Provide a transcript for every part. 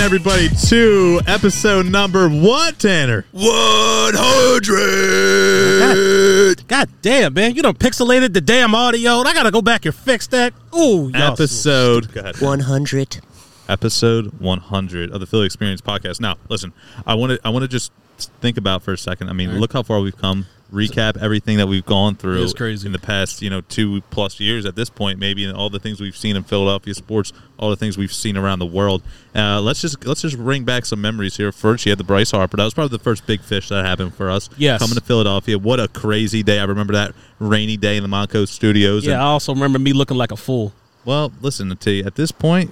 Welcome everybody, to episode number what, Tanner? 100. God damn, man. You done pixelated the damn audio. I got to go back and fix that. Ooh, y'all so- Episode. 100. episode 100 of the Philly Experience podcast. Now, listen, I want to I want to just think about for a second. I mean, look how far we've come. Recap everything that we've gone through It's crazy. in the past, you know, two plus years at this point, maybe, and all the things we've seen in Philadelphia sports, all the things we've seen around the world. Uh, let's just let's just bring back some memories here. First, you had the Bryce Harper. That was probably the first big fish that happened for us. Yes. coming to Philadelphia. What a crazy day! I remember that rainy day in the Monco Studios. and- Yeah, I also remember me looking like a fool. well, listen, to you, at this point,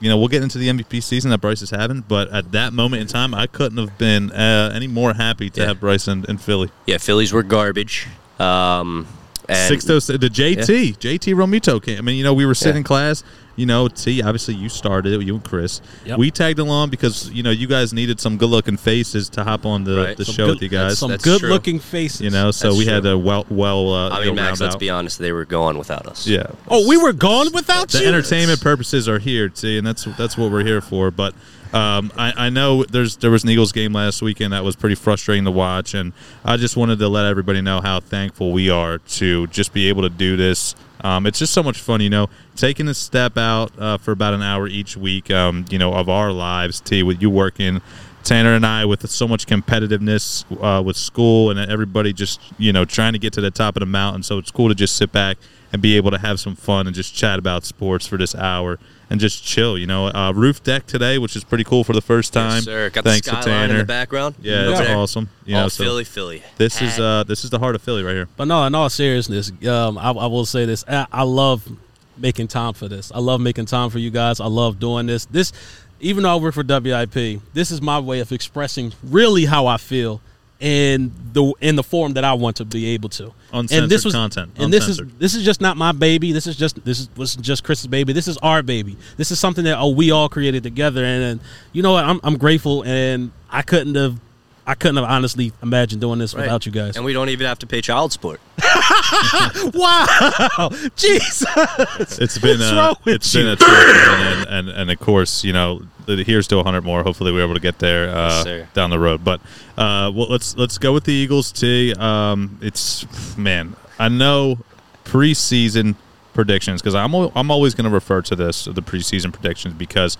you know, we'll get into the MVP season that Bryce is having, but at that moment in time, I couldn't have been uh, any more happy to Yeah. have Bryce in, in Philly. Yeah, Phillies were garbage. Um, Six to the JT, JT Realmuto came. I mean, you know, we were sitting Yeah. in class. You know, T. Obviously, you started it. You and Chris. Yep. We tagged along because you know you guys needed some good-looking faces to hop on the, Right. the Some show good, with you guys. Some That's good true. looking faces. You know, so That's we had a well, well. Uh, I mean, Max, let's out. be honest, they were gone without us. Yeah. Oh, we were gone without the you? entertainment purposes are here, T, and that's that's what we're here for. But um, I, I know there's there was an Eagles game last weekend that was pretty frustrating to watch, and I just wanted to let everybody know how thankful we are to just be able to do this. Um, it's just so much fun, you know, taking a step out uh, for about an hour each week, um, you know, of our lives. T, with you working. Tanner and I, with so much competitiveness uh, with school and everybody just, you know, trying to get to the top of the mountain. So it's cool to just sit back and be able to have some fun and just chat about sports for this hour and just chill. You know, uh, roof deck today, which is pretty cool for the first time. Yes, sir. Got Thanks the to skyline Tanner. in the background. Yeah, Over that's there. awesome. You All know, so Philly, Philly. this is uh, this is the heart of Philly right here. But no, in all seriousness, um, I, I will say this: I, I love making time for this. I love making time for you guys. I love doing this. This, even though I work for WIP, this is my way of expressing really how I feel in the in the form that I want to be able to. Uncensored and this was, content. And this is this is just not my baby. This is just this is was just Chris's baby. This is our baby. This is something that oh we all created together. And, and you know what? I'm I'm grateful, and I couldn't have. I couldn't have honestly imagined doing this Right. without you guys. And we don't even have to pay child support. Wow, Jesus! It's been What's uh, wrong with it's been a trip, man, and, and and of course, you know, the- here's to 100 more. Hopefully, we're able to get there uh, Yes, down the road. But uh, well, let's let's go with the Eagles. T. Um, it's man, I know preseason predictions because I'm I'm always going to refer to this the preseason predictions because.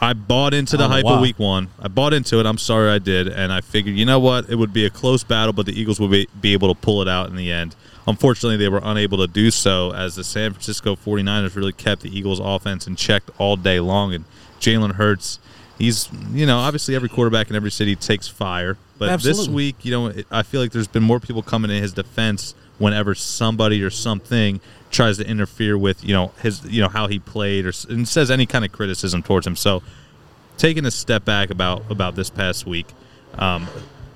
I bought into the I hype why. of week one. I bought into it. I'm sorry I did. And I figured, you know what? It would be a close battle, but the Eagles would be, be able to pull it out in the end. Unfortunately, they were unable to do so as the San Francisco 49ers really kept the Eagles' offense in check all day long. And Jalen Hurts, he's, you know, obviously every quarterback in every city takes fire. But this week, you know, I feel like there's been more people coming in his defense whenever somebody or something tries to interfere with, you know, his, you know, how he played or and says any kind of criticism towards him. So, taking a step back about about this past week. Um,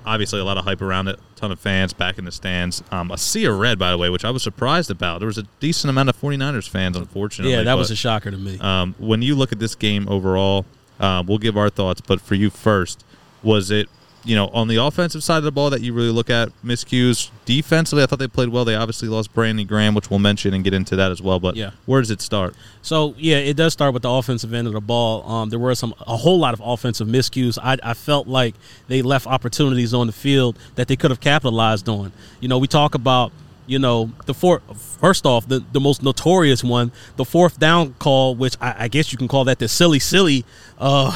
obviously, a lot of hype around it. ton of fans back in the stands. Um, a sea of red, by the way, which I was surprised about. There was a decent amount of 49ers fans, unfortunately. yeah, that was a shocker to me. um, when you look at this game overall, uh, we'll give our thoughts. But for you first, was it you know on the offensive side of the ball that you really look at miscues? Defensively, I thought they played well. They obviously lost Brandon Graham, which we'll mention and get into that as well. But Yeah. where does it start? So yeah, it does start with the offensive end of the ball. Um, there were some a whole lot of offensive miscues. I, I felt like they left opportunities on the field that they could have capitalized on. You know, we talk about you know the four. First off, the the most notorious one, the fourth down call, which I, I guess you can call that the silly silly, uh,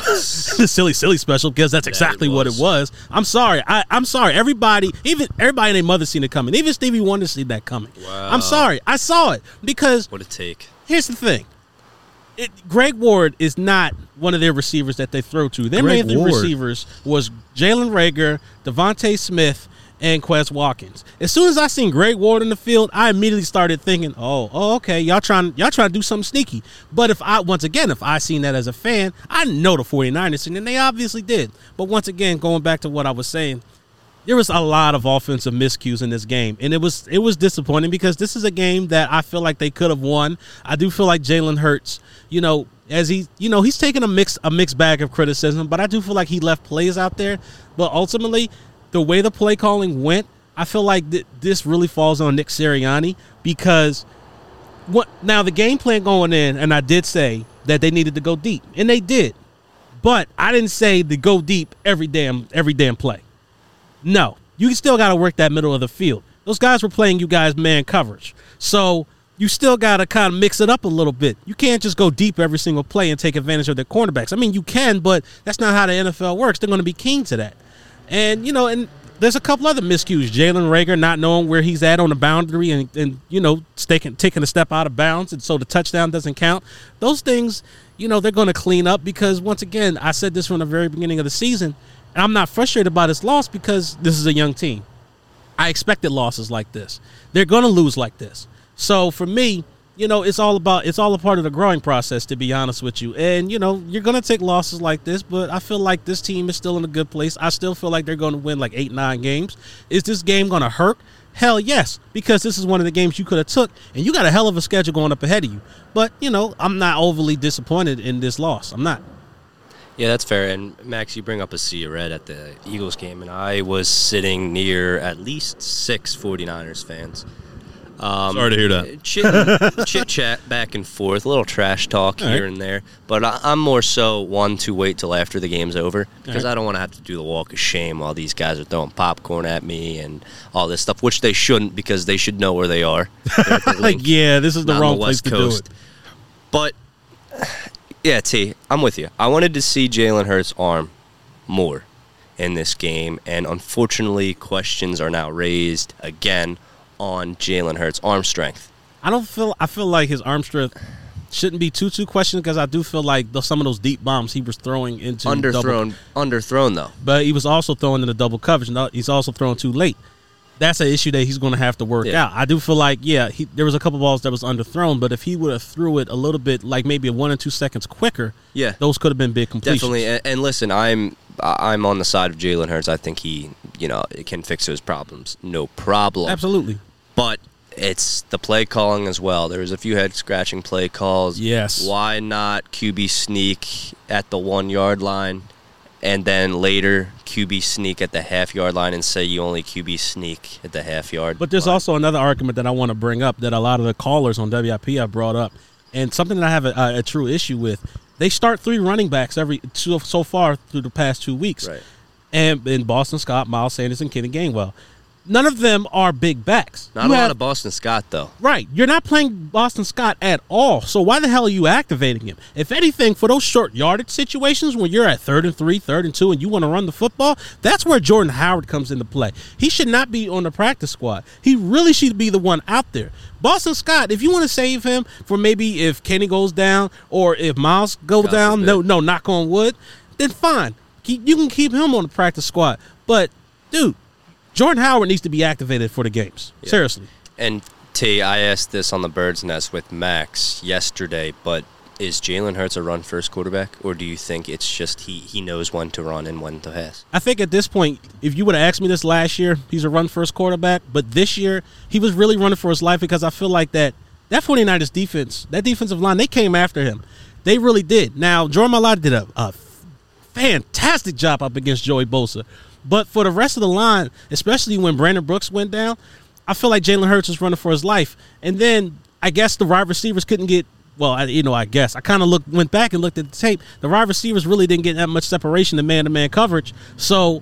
the silly silly special because that's exactly what it was. was. I'm sorry. I, I'm sorry. Everybody, even everybody and their mother seen it coming. Even Stevie Wonder seen that coming. Wow. I'm sorry. I saw it because What a take. here's the thing. It, Greg Ward is not one of their receivers that they throw to. Their Greg main Ward? receivers was Jalen Reagor, DeVonta Smith, and Quez Watkins. As soon as I seen Greg Ward in the field, I immediately started thinking, "Oh, oh, okay, y'all trying y'all trying to do something sneaky." But if I once again, if I seen that as a fan, I know the 49ers and they obviously did. But once again, going back to what I was saying, there was a lot of offensive miscues in this game, and it was it was disappointing because this is a game that I feel like they could have won. I do feel like Jalen Hurts, you know, as he, you know, he's taking a mix a mixed bag of criticism, but I do feel like he left plays out there. But ultimately, the way the play calling went, I feel like th- this really falls on Nick Sirianni because what now the game plan going in, and I did say that they needed to go deep, and they did. But I didn't say to go deep every damn every damn play. No, you still got to work that middle of the field. Those guys were playing you guys man coverage, so you still got to kind of mix it up a little bit. You can't just go deep every single play and take advantage of their cornerbacks. I mean, you can, but that's not how the NFL works. They're going to be keen to that, and you know, and there's a couple other miscues. Jalen Reagor not knowing where he's at on the boundary and, and you know, taking taking a step out of bounds, and so the touchdown doesn't count. Those things, you know, they're going to clean up because once again, I said this from the very beginning of the season, and I'm not frustrated by this loss because this is a young team. I expected losses like this. They're going to lose like this. So for me, you know, it's all about it's all a part of the growing process to be honest with you. And you know, you're to take losses like this, but I feel like this team is still in a good place. I still feel like they're to win like 8-9 games. Is this game to hurt? Hell yes, because this is one of the games you could have took and you got a hell of a schedule going up ahead of you. But, you know, I'm not overly disappointed in this loss. I'm not. Yeah, that's fair. And Max, you bring up a sea of red at the Eagles game, and I was sitting near at least six 49ers fans. Um, Sorry to hear that. Chit, chit chat back and forth, a little trash talk here and there. But I, I'm more so one to wait till after the game's over because I don't want to have to do the walk of shame while these guys are throwing popcorn at me and all this stuff, which they shouldn't because they should know where they are. The Like, yeah, this is the wrong the place West to Coast. do it. But yeah, T, I'm with you. I wanted to see Jalen Hurts' arm more in this game, and unfortunately, questions are now raised again on Jalen Hurts' arm strength. I don't feel. I feel like his arm strength shouldn't be too too questioned because I do feel like those, some of those deep bombs he was throwing into double- Underthrown, underthrown though. but he was also throwing in into double coverage. No, uh, he's also throwing too late. That's an issue that he's going to have to work Yeah. out. I do feel like yeah, he, there was a couple balls that was underthrown, but if he would have threw it a little bit, like maybe one or two seconds quicker, Yeah. those could have been big completions. Definitely, and, and listen, I'm I'm on the side of Jalen Hurts. I think he, you know, can fix those problems, no problem. absolutely. But it's the play calling as well. There was a few head scratching play calls. Yes. Why not QB sneak at the one yard line, and then later QB sneak at the half yard line and say you only QB sneak at the half yard? But there's line? also another argument that I want to bring up that a lot of the callers on WIP have brought up, and something that I have a, a, true issue with. They start three running backs every so, so far through the past two weeks, Right. and in Boston Scott, Miles Sanders, and Kenny Gainwell. None of them are big backs. not You a lot of Boston Scott though. Right. You're not playing Boston Scott at all. So why the hell are you activating him? If anything, for those short yardage situations when you're at third and three, third and two, and you want to run the football, that's where Jordan Howard comes into play. He should not be on the practice squad. He really should be the one out there. Boston Scott, if you want to save him for maybe if Kenny goes down or if Miles goes God down, no, no, knock on wood, then fine. You can keep him on the practice squad. But, dude, Jordan Howard needs to be activated for the games. Yeah. Seriously. And T, I asked this on the Bird's Nest with Max yesterday, but is Jalen Hurts a run first quarterback, or do you think it's just he, he knows when to run and when to pass? I think at this point, if you would have asked me this last year, he's a run first quarterback. But this year, he was really running for his life because I feel like that that 49ers defense, that defensive line, they came after him. They really did. Now, Jordan Mailata did a, a fantastic job up against Joey Bosa. But for the rest of the line, especially when Brandon Brooks went down, I feel like Jalen Hurts was running for his life. And then I guess the wide receivers couldn't get. Well, I, you know, I guess I kind of looked, went back and looked at the tape. The wide receivers really didn't get that much separation in man-to-man coverage. So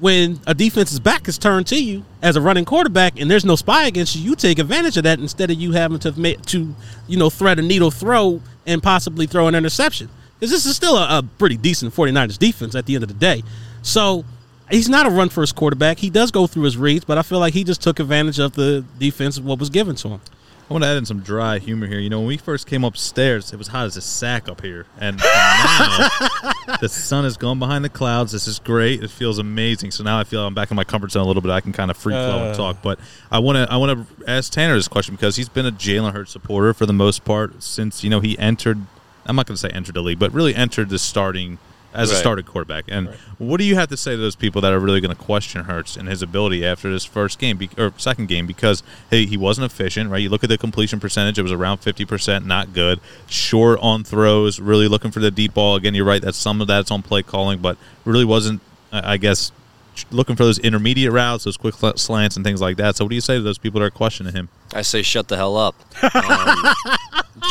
when a defense's back is turned to you as a running quarterback and there's no spy against you, you take advantage of that instead of you having to ma- to you know thread a needle throw and possibly throw an interception. Because this is still a, a pretty decent 49ers defense at the end of the day. So he's not a run first quarterback. He does go through his reads, but I feel like he just took advantage of the defense of what was given to him. I want to add in some dry humor here. You know, when we first came upstairs, it was hot as a sack up here, and, and now the sun has gone behind the clouds. This is great. It feels amazing. So now I feel I'm back in my comfort zone a little bit. I can kind of free flow Uh. and talk. But I want to I want to ask Tanner this question because he's been a Jalen Hurts supporter for the most part since you know he entered. I'm not going to say entered the league, but really entered the starting as a Right. starting quarterback. And what do you have to say to those people that are really going to question Hurts and his ability after this first game be- or second game because hey, he wasn't efficient, right? You look at the completion percentage; it was around fifty percent, not good. Short on throws, really looking for the deep ball. Again, you're right that some of that's on play calling, but really wasn't, I I guess, looking for those intermediate routes, those quick slants, and things like that. So, what do you say to those people that are questioning him? I say shut the hell up. Um,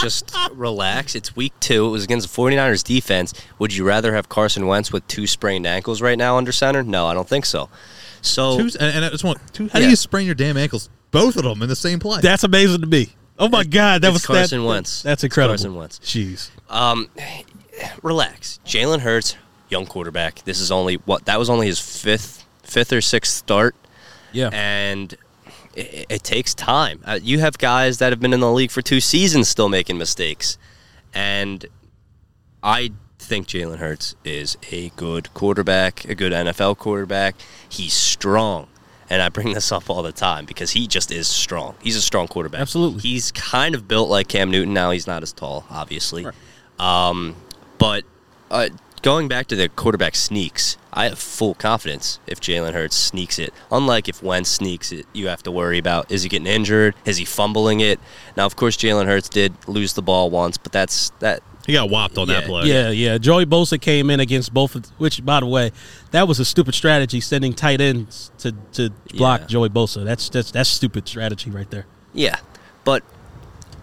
just relax. It's week two. It was against the 49ers defense. Would you rather have Carson Wentz with two sprained ankles right now under center? No, I don't think so. So Two, and, and I just want two, how do you sprain your damn ankles? Both of them in the same play. That's amazing to me. Oh my God, that it's was Carson that, Wentz. That's incredible. It's incredible. Carson Wentz. Jeez. Um, relax. Jalen Hurts, young quarterback. This is only what that was only his fifth, fifth or sixth start, Yeah. and it, it takes time. Uh, you have guys that have been in the league for two seasons still making mistakes, and I think Jalen Hurts is a good quarterback, a good NFL quarterback. He's strong. And I bring this up all the time because he just is strong. He's a strong quarterback. Absolutely. He's kind of built like Cam Newton. Now he's not as tall, obviously. Um, but uh, going back to the quarterback sneaks, I have full confidence if Jalen Hurts sneaks it. Unlike if Wentz sneaks it, you have to worry about is he getting injured? Is he fumbling it? Now, of course, Jalen Hurts did lose the ball once, but that's that. he got whopped on that Yeah. play. Yeah, yeah. Joey Bosa came in against both, of, which, by the way, that was a stupid strategy sending tight ends to, to block Yeah. Joey Bosa. That's that's that's stupid strategy right there. Yeah, but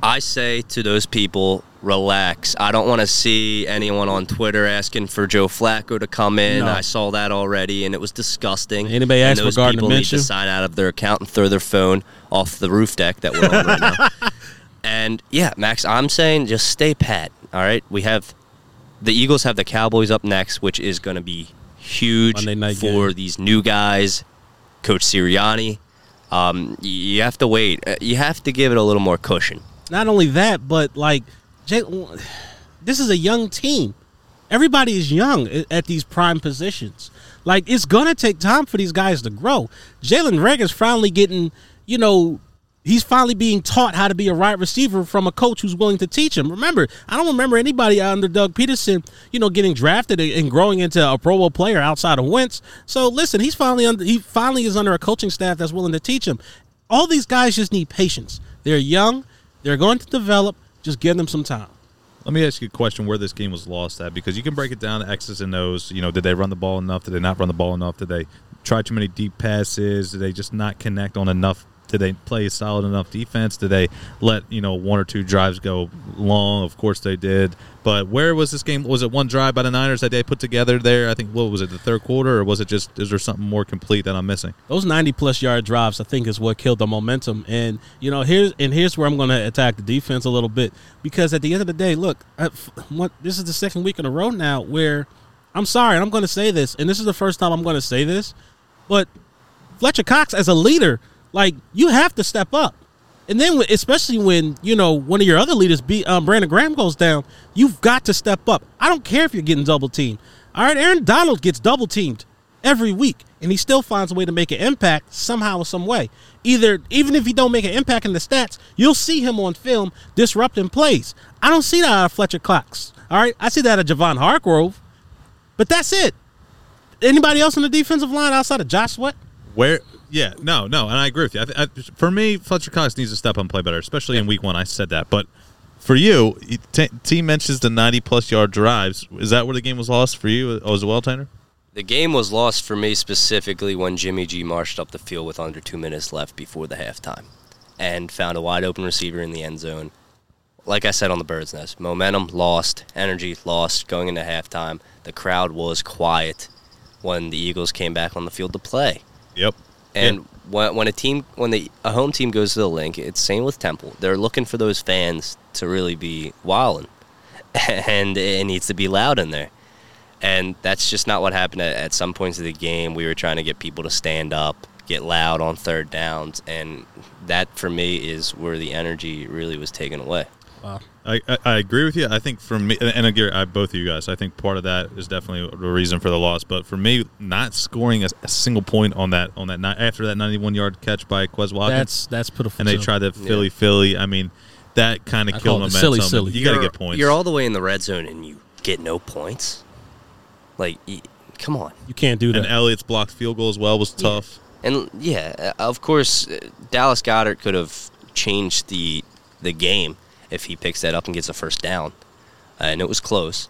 I say to those people, relax. I don't want to see anyone on Twitter asking for Joe Flacco to come in. No. I saw that already, and it was disgusting. Anybody and ask for those people need to sign out of their account and throw their phone off the roof deck that we're on right now. And yeah, Max, I'm saying just stay pat. All right, we have the Eagles have the Cowboys up next, which is going to be huge for game. these new guys. Coach Sirianni, um, you have to wait. Uh, You have to give it a little more cushion. Not only that, but like, Jay, this is a young team. Everybody is young at these prime positions. Like, it's gonna take time for these guys to grow. Jalen Reagor's finally getting, you know, he's finally being taught how to be a right receiver from a coach who's willing to teach him. Remember, I don't remember anybody under Doug Pederson, you know, getting drafted and- and growing into a Pro Bowl player outside of Wentz. So listen, he's finally under, he finally is under a coaching staff that's willing to teach him. All these guys just need patience. They're young, they're going to develop. Just give them some time. Let me ask you a question: Where this game was lost at? Because you can break it down to X's and O's. You know, did they run the ball enough? Did they not run the ball enough? Did they try too many deep passes? Did they just not connect on enough? Did they play solid enough defense? Did they let you know one or two drives go long? Of course they did. But where was this game? Was it one drive by the Niners that they put together there? I think what was it, the third quarter, or was it just? Is there something more complete that I'm missing? Those 90 plus yard drives, I think, is what killed the momentum. And you know, here's and here's where I'm going to attack the defense a little bit because at the end of the day, look, I, what, this is the second week in a row now where I'm sorry, I'm going to say this, and this is the first time I'm going to say this, but Fletcher Cox as a leader, like you have to step up. And then, especially when you know one of your other leaders, be um, Brandon Graham, goes down, you've got to step up. I don't care if you're getting double teamed. All right, Aaron Donald gets double teamed every week, and he still finds a way to make an impact somehow or some way. Either even if he don't make an impact in the stats, you'll see him on film disrupting plays. I don't see that out of Fletcher Cox. All right, I see that of Javon Hargrave, but that's it. Anybody else on the defensive line outside of Josh Sweat? Where? Yeah, no, no, and I agree with you. I, I, for me, Fletcher Cox needs to step up and play better, especially in week one. I said that, but for you, t- team mentions the ninety plus yard drives. Is that where the game was lost for you as well, Tanner? The game was lost for me specifically when Jimmy G marched up the field with under two minutes left before the halftime and found a wide open receiver in the end zone. Like I said on the bird's nest, momentum lost, energy lost going into halftime. The crowd was quiet when the Eagles came back on the field to play. Yep. And when, when a team, when the a home team goes to the Linc, it's same with Temple. They're looking for those fans to really be wilding, and it needs to be loud in there. And that's just not what happened at, at some points of the game. We were trying to get people to stand up, get loud on third downs, and that for me is where the energy really was taken away. I, I, I agree with you. I think for me, and again, I both of you guys, I think part of that is definitely the reason for the loss. But for me, not scoring a, a single point on that on that ni- after that ninety-one yard catch by Quez Watkins, That's that's pitiful. and they tried to Philly Philly. I mean, that kind of killed call it momentum. silly, silly. You got to get points. You're all the way in the red zone and you get no points. Like, y- come on. You can't do that. and. Elliott's blocked field goal as well was tough. And yeah, uh, of course, uh, Dallas Goedert could have changed the the game if he picks that up and gets a first down, uh, and it was close,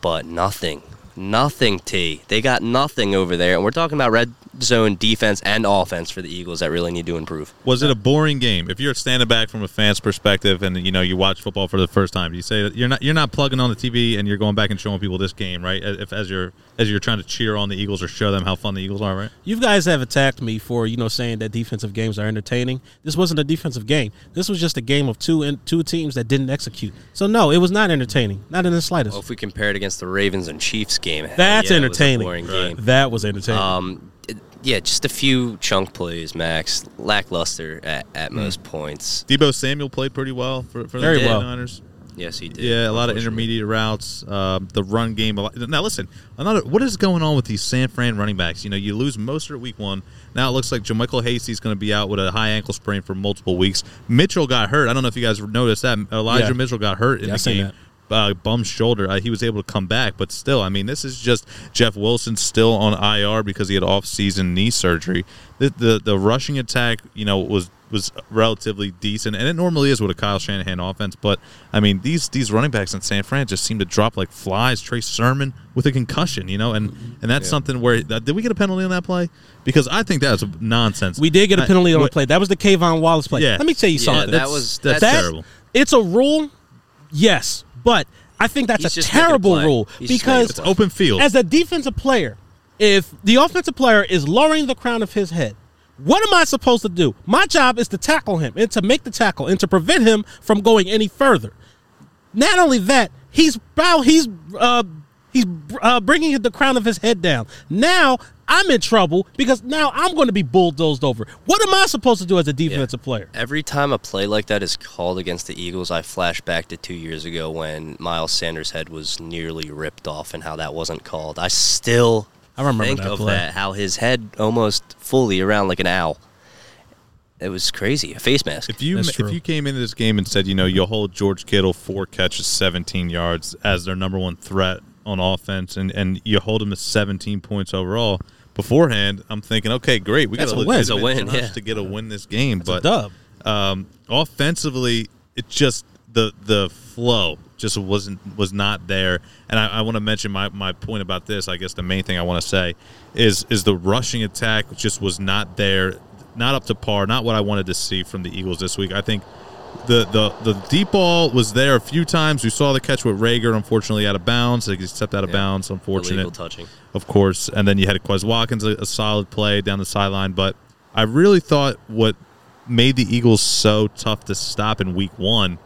but nothing Nothing, T. They got nothing over there. And we're talking about red zone defense and offense for the Eagles that really need to improve. Was it a boring game? If you're standing back from a fan's perspective and you know you watch football for the first time, you say that you're not you're not plugging on the TV and you're going back and showing people this game, right? If as you're as you're trying to cheer on the Eagles or show them how fun the Eagles are, right? You guys have attacked me for you know saying that defensive games are entertaining. This wasn't a defensive game. This was just a game of two and two teams that didn't execute. So no, it was not entertaining, not in the slightest. Well, if we compare it against the Ravens and Chiefs game, That's yeah, it was a entertaining. boring game. That was entertaining. Um, it- yeah, just a few chunk plays, Max. Lackluster at, at most points. Deebo Samuel played pretty well for, for Very the well. Niners. Yes, he did. Yeah, a lot of intermediate routes. Um, the run game. A lot. Now listen, another. What is going on with these San Fran running backs? You know, you lose most of week one. Now it looks like JaMycal Hasty's going to be out with a high ankle sprain for multiple weeks. Mitchell got hurt. I don't know if you guys noticed that. Elijah Yeah. Mitchell got hurt in Yeah, the seen game. Uh, bum shoulder. Uh, he was able to come back, but still, I mean, this is just Jeff Wilson still on IR because he had off-season knee surgery. The, the the rushing attack, you know, was was relatively decent, and it normally is with a Kyle Shanahan offense. But I mean, these these running backs in San Fran just seem to drop like flies. Trey Sermon with a concussion, you know, and and that's something where uh, did we get a penalty on that play? Because I think that's nonsense. we did get a penalty on the play. That was the K'Von Wallace play. Yeah. Let me tell you Yeah, something. that was that's That- terrible. It's a rule, yes, but I think that's He's a just making a terrible rule He's because It's open field. as a defensive player, if the offensive player is lowering the crown of his head, what am I supposed to do? My job is to tackle him and to make the tackle and to prevent him from going any further. Not only that, he's bow, he's uh, he's uh, bringing the crown of his head down. Now I'm in trouble because now I'm going to be bulldozed over. What am I supposed to do as a defensive player? Every time a play like that is called against the Eagles, I flash back to two years ago when Miles Sanders' head was nearly ripped off and how that wasn't called. I still I remember think that of play. that, how his head almost fully around like an owl. It was crazy. A face mask. If you That's if true. you came into this game and said, you know, you'll hold George Kittle four catches, seventeen yards as their number one threat on offense, and and you hold him to seventeen points overall beforehand, I'm thinking, okay, great, we got a win. A win, yeah. to get a win this game, a but um, offensively, it just the the flow just wasn't was not there. And I, I want to mention my, my point about this. I guess the main thing I want to say is is the rushing attack just was not there, not up to par, not what I wanted to see from the Eagles this week. I think the the the deep ball was there a few times. We saw the catch with Reagor, unfortunately out of bounds. He stepped out of Yeah. bounds, unfortunate Illegal touching. of course. And then you had Quez Watkins, a, a solid play down the sideline. But I really thought what made the Eagles so tough to stop in week one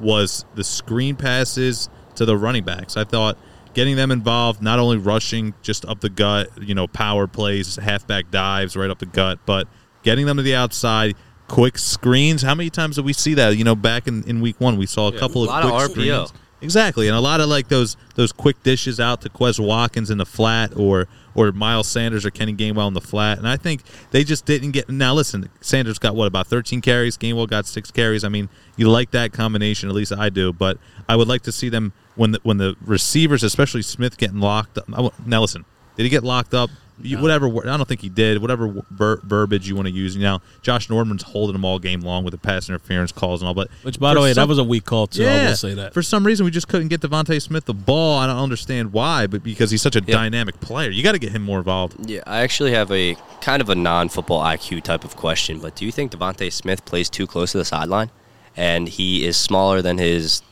was the screen passes to the running backs. I thought getting them involved, not only rushing just up the gut, you know, power plays, halfback dives right up the gut, but getting them to the outside. Quick screens. How many times did we see that? You know, back in, in week one, we saw a Yeah, couple a of of quick RPO. screens. Exactly, and a lot of like those those quick dishes out to Quez Watkins in the flat, or or Miles Sanders or Kenny Gainwell in the flat, and I think they just didn't get. Now listen, Sanders got what about 13 carries, Gainwell got six carries. I mean, you like that combination, at least I do. But I would like to see them when the when the receivers, especially Smith, getting locked up. Now listen, did he get locked up? You, whatever, I don't think he did. Whatever ver- verbiage you want to use. Now, Josh Norman's holding them all game long with the pass interference calls and all. But Which, by the way, that was a weak call too. I will say that. for some reason, we just couldn't get DeVonta Smith the ball. I don't understand why, but because he's such a Yeah. dynamic player, you got to get him more involved. Yeah, I actually have a kind of a non-football IQ type of question, but do you think DeVonta Smith plays too close to the sideline, and he is smaller than his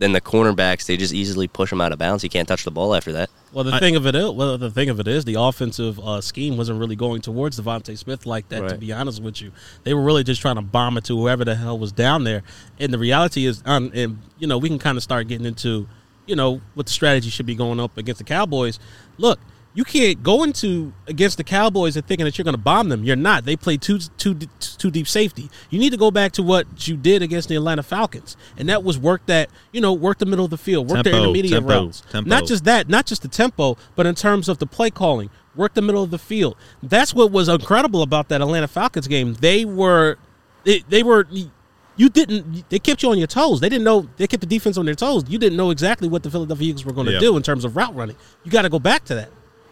than the cornerbacks? They just easily push him out of bounds. He can't touch the ball after that. Well, the I- thing of it is, well, the thing of it is, the offensive uh, scheme wasn't really going towards DeVonta Smith like that. To be honest with you, they were really just trying to bomb it to whoever the hell was down there. And the reality is, um, and you know, we can kind of start getting into, you know, what the strategy should be going up against the Cowboys. Look, you can't go into against the Cowboys and thinking that you're going to bomb them. You're not. They play too too too deep safety. You need to go back to what you did against the Atlanta Falcons, and that was work that you know work the middle of the field, work the Tempo, intermediate tempo, routes, tempo. not just that, not just the tempo, but in terms of the play calling, work the middle of the field. That's what was incredible about that Atlanta Falcons game. They were, they, they were. You didn't. They kept you on your toes. They didn't know. They kept the defense on their toes. You didn't know exactly what the Philadelphia Eagles were going to Yeah. do in terms of route running. You got to go back to that.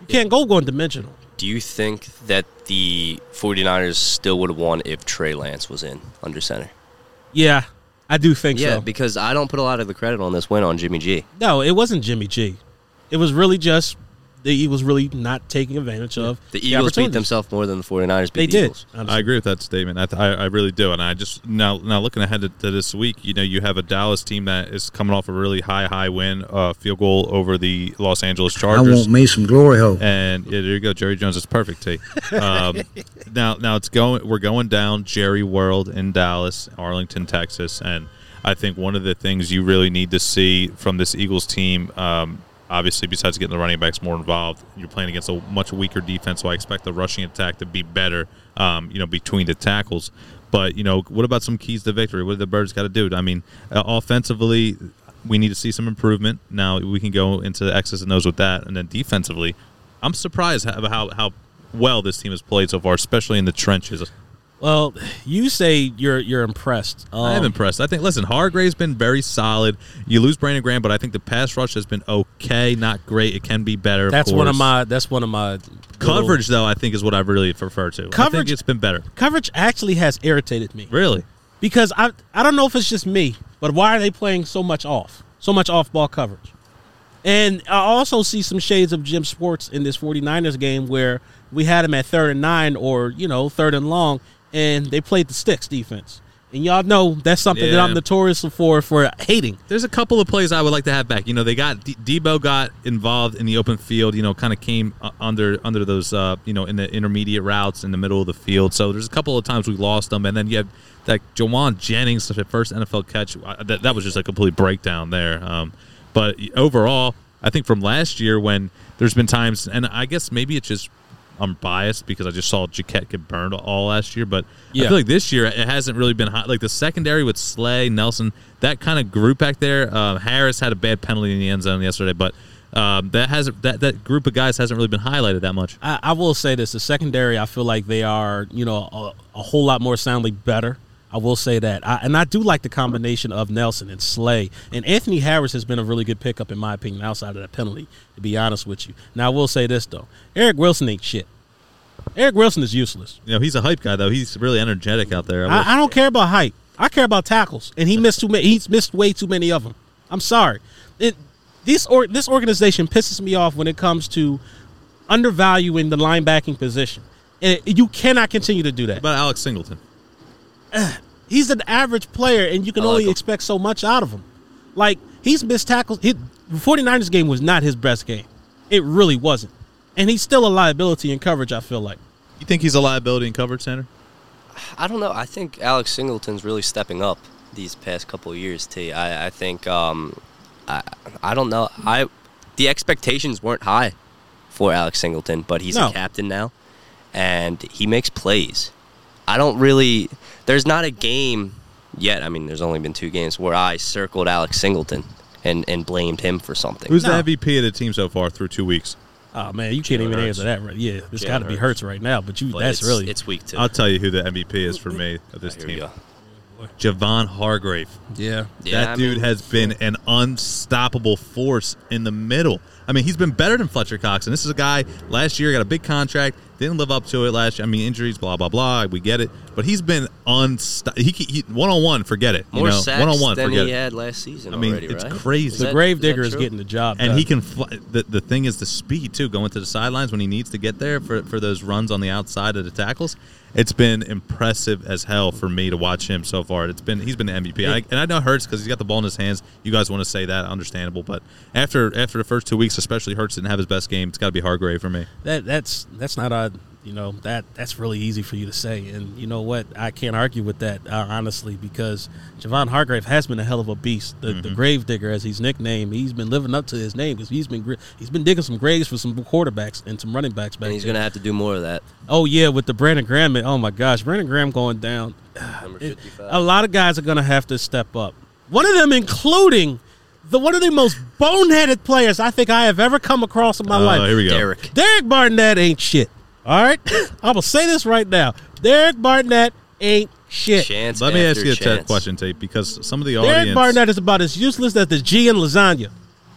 Can't go going dimensional. Do you think that the 49ers still would have won if Trey Lance was in under center? Yeah, I do think so. Yeah, so. because I don't put a lot of the credit on this win on Jimmy G. No, it wasn't Jimmy G. It was really just the Eagles really not taking advantage of The Eagles beat themselves more than the 49ers beat They the did. Eagles. I agree with that statement. I, th- I, I really do, and I just now now looking ahead to, to this week, you know, you have a Dallas team that is coming off a really high high win, uh, field goal over the Los Angeles Chargers. I Chargers. want me some glory hole. And yeah, there you go, Jerry Jones. It's perfect, T. Um, now, now it's going. We're going down Jerry World in Dallas, Arlington, Texas, and I think one of the things you really need to see from this Eagles team, um, obviously, besides getting the running backs more involved, you're playing against a much weaker defense, so I expect the rushing attack to be better. Um, you know, between the tackles. But you know, what about some keys to victory? What do the Birds got to do? I mean, uh, offensively, we need to see some improvement. Now we can go into the X's and O's with that, and then defensively, I'm surprised how how, how well this team has played so far, especially in the trenches. Well, you say you're you're impressed. I am Um, impressed. I think. Listen, Hargrave's been very solid. You lose Brandon Graham, but I think the pass rush has been okay, not great. It can be better. of That's one of my. That's one of my little- coverage, though. I think is what I really prefer to. I Coverage- think it's been better. coverage actually has irritated me Really. because I I don't know if it's just me, but why are they playing so much off, so much off ball coverage? And I also see some shades of Jim Schwartz in this 49ers game where we had him at third and nine or you know third and long, and they played the sticks defense. And y'all know that's something that I'm notorious for for hating. There's a couple of plays I would like to have back. You know, they got D- Deebo got involved in the open field. You know, kind of came uh, under under those uh, you know in the intermediate routes in the middle of the field. So there's a couple of times we lost them, and then you have that Jauan Jennings, the first NFL catch. That, that was just a complete breakdown there. Um, but overall, I think from last year when there's been times, and I guess maybe it's just I'm biased because I just saw Jaquette get burned all last year, but I feel like this year it hasn't really been hot. Like the secondary with Slay, Nelson, that kind of group back there. Um, Harris had a bad penalty in the end zone yesterday, but um, that hasn't that that group of guys hasn't really been highlighted that much. I, I will say this: the secondary, I feel like they are, you know, a, a whole lot more soundly better. I will say that, I, and I do like the combination of Nelson and Slay. And Anthony Harris has been a really good pickup, in my opinion, outside of that penalty. To be honest with you, now I will say this though: Eric Wilson ain't shit. Eric Wilson is useless. You know, he's a hype guy though. He's really energetic out there. I I, I don't care about hype. I care about tackles, and he missed too many. He's missed way too many of them. I'm sorry. It, this or this organization pisses me off when it comes to undervaluing the linebacking position. And you cannot continue to do that. What about Alex Singleton. He's an average player, and you can like only him. expect so much out of him. Like he's missed tackles. He, the 49ers game was not his best game. It really wasn't, and he's still a liability in coverage. I feel like. You think he's a liability in coverage center? I don't know. I think Alex Singleton's really stepping up these past couple of years. T. I, I think um, I I don't know. I the expectations weren't high for Alex Singleton, but he's No. a captain now, and he makes plays. I don't really. There's not a game yet. I mean, there's only been two games where I circled Alex Singleton and and blamed him for something. Who's No. the MVP of the team so far through two weeks? Oh man, you can't Jalen even Hurts. answer that right. Yeah, it's got to be Hurts. Hurts right now. But you, But that's it's, really it's week two. I'll tell you who the MVP is for me of this Here we team. go. Javon Hargrave. yeah. Yeah, that I dude mean- has been an unstoppable force in the middle. I mean, he's been better than Fletcher Cox, and this is a guy last year got a big contract, didn't live up to it last year. I mean, injuries, blah blah blah. We get it, but he's been unst. He one on one, forget it. More you know, sacks one on one, than forget he it. had last season. I mean, already, it's right? crazy. Is The that- grave is digger is true? getting the job and done. he can. Fly, the the thing is the speed too, going to the sidelines when he needs to get there for for those runs on the outside of the tackles. It's been impressive as hell for me to watch him so far. It's been he's been the MVP, I, and I know hurts because he's got the ball in his hands. You guys want to say that, understandable, but after after the first two weeks, especially Hurts didn't have his best game. It's got to be Hargrave for me. that that's that's not a you know that that's really easy for you to say and you know what i can't argue with that uh, honestly because javon hargrave has been a hell of a beast the, Mm-hmm. the grave digger as he's nicknamed he's been living up to his name because he's been he's been digging some graves for some quarterbacks and some running backs back And he's going to have to do more of that. oh yeah with the brandon graham oh my gosh brandon graham going down Number It- a lot of guys are going to have to step up. One of them, including the one of the most boneheaded players I think I have ever come across in my Oh, life. here we go. Derek. Derek Barnett ain't shit. All right, I'm gonna say this right now. Derek Barnett ain't shit. Chance Let me ask you a chance. question, Tate, because some of the Derek audience. Barnett is about as useless as the G in lasagna.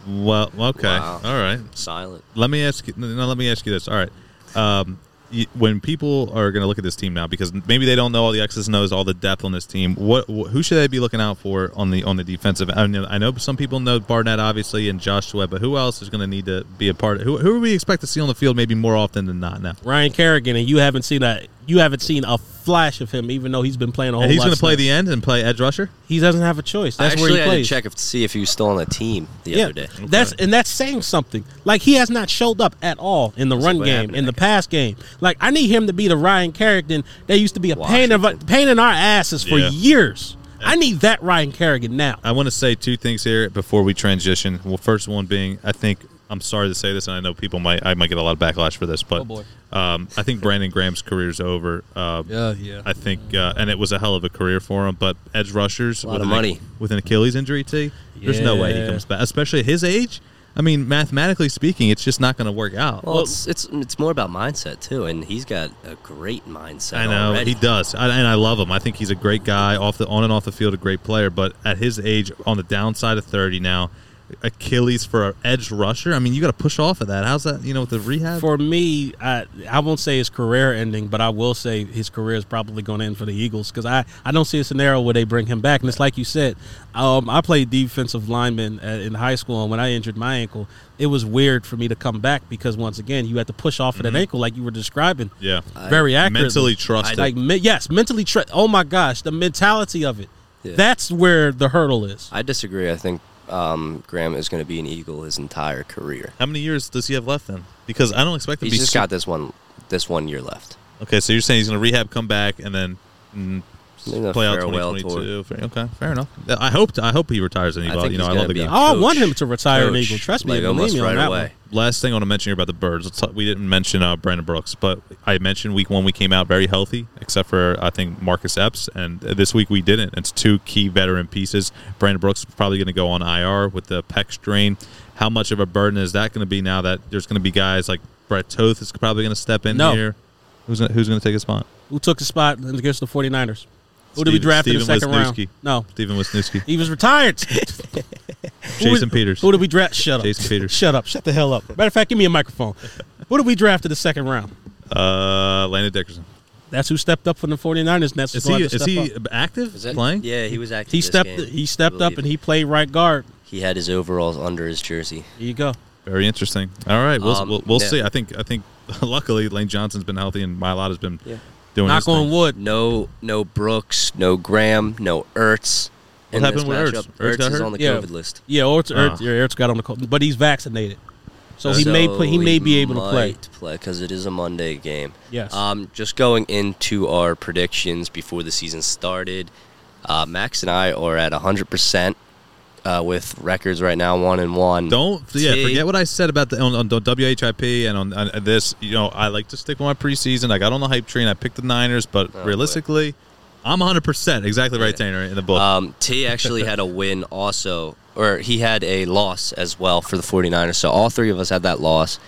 Well, okay, Wow. all right. Silent. Let me ask you. No, let me ask you this. All right. Um, y- when people are going to look at this team now, because maybe they don't know all the X's and O's, all the depth on this team. What wh- who should they be looking out for on the on the defensive? I know, I know some people know Barnett obviously and Joshua, but who else is going to need to be a part? Of, who who do we expect to see on the field maybe more often than not now? Ryan Kerrigan, and you haven't seen a you haven't seen a flash of him, even though he's been playing a whole. And he's going to play the end and play edge rusher. He doesn't have a choice. That's I where actually he had plays. to check if, to see if he was still on the team the yeah, other day. that's and that's saying something. Like he has not showed up at all in the So run game, in the that pass game. Like I need him to be the Ryan Kerrigan that used to be a pain of Washington. pain in our asses for Yeah. years. I need that Ryan Kerrigan now. I want to say two things here before we transition. Well, first one being, I think I'm sorry to say this, and I know people might I might get a lot of backlash for this, but Oh, um, I think Brandon Graham's career is over. Uh, Yeah, yeah. I think, uh, and it was a hell of a career for him. But edge rushers, A lot with of an- money. with an Achilles injury, T. There's no way he comes back, especially at his age. I mean, mathematically speaking, it's just not going to work out. Well, it's it's it's more about mindset too, and he's got a great mindset. I know already. he does, I, and I love him. I think he's a great guy off the on and off the field, a great player. But at his age, on the downside of thirty now, Achilles for an edge rusher. I mean, you got to push off of that. How's that? You know, with the rehab. For me, I I won't say his career ending, but I will say his career is probably going to end for the Eagles because I, I don't see a scenario where they bring him back. And it's like you said, um, I played defensive lineman at, in high school, and when I injured my ankle, it was weird for me to come back because once again, you had to push off of that ankle like you were describing. yeah, Very accurately. mentally trusted. Like me, yes, mentally. Tra- oh my gosh, the mentality of it. Yeah. That's where the hurdle is. I disagree. I think um, Graham is going to be an Eagle his entire career. How many years does he have left then? Because I don't expect him He's to be. just su- got this one this one year left. okay, so you're saying he's going to rehab, come back, and then mm, Maybe play out farewell 2022. Fair- Okay, fair enough. I hope. I hope he retires an I Eagle. think You know, I love gonna the be guy. Oh, I want him to retire an Coach, Eagle. Trust me, like believe almost me on right that away. one. Last thing I want to mention here about the Birds. Let's talk, we didn't mention uh, Brandon Brooks, but I mentioned week one we came out very healthy, except for I think Marcus Epps, and this week we didn't. It's two key veteran pieces. Brandon Brooks is probably going to go on IR with the pec strain. How much of a burden is that going to be now that there's going to be guys like Brett Toth is probably going to step in No. here? Who's gonna, who's going to take his spot? Who took the spot against the 49ers? Who did we Steven- draft in the Steven second round? No, Stephen Wisniewski, he was retired. Jason did- Peters. Who did we draft? Shut up. Jason Peters. Shut up. Shut the hell up. Matter of fact, give me a microphone. Who did we draft in the second round? Uh, Landon Dickerson. That's who stepped up from the 49ers. And that's Is he to is step he up. active Is that playing? Yeah, he was active. He this stepped. game, He stepped up and he played right guard. he had his overalls under his jersey. Here you go. Very interesting. All right, we'll Um, we'll, we'll yeah. see. I think I think luckily Lane Johnson's been healthy and Mailata's been Yeah. Doing. Knock his thing. on wood. No, no Brooks, no Graham, no Ertz. What in happened this with Ertz? matchup. Ertz got is on the Yeah. COVID list. Yeah, Ertz, Ah. Ertz, yeah, Ertz got on the court, but he's vaccinated, so he may play. He may be able to play. might play because it is a Monday game. Yes. Um, just going into our predictions before the season started, uh, Max and I are at 100% uh, with records right now, one and one. Don't yeah T. forget what I said about the on, on the WHIP and on, on this. You know, I like to stick with my preseason. I got on the hype train. I picked the Niners, but Oh, boy. realistically, I'm 100 percent exactly right, Yeah. Tanner, in the book. Um, T actually had a win also, or he had a loss as well for the 49ers. So all three of us had that loss.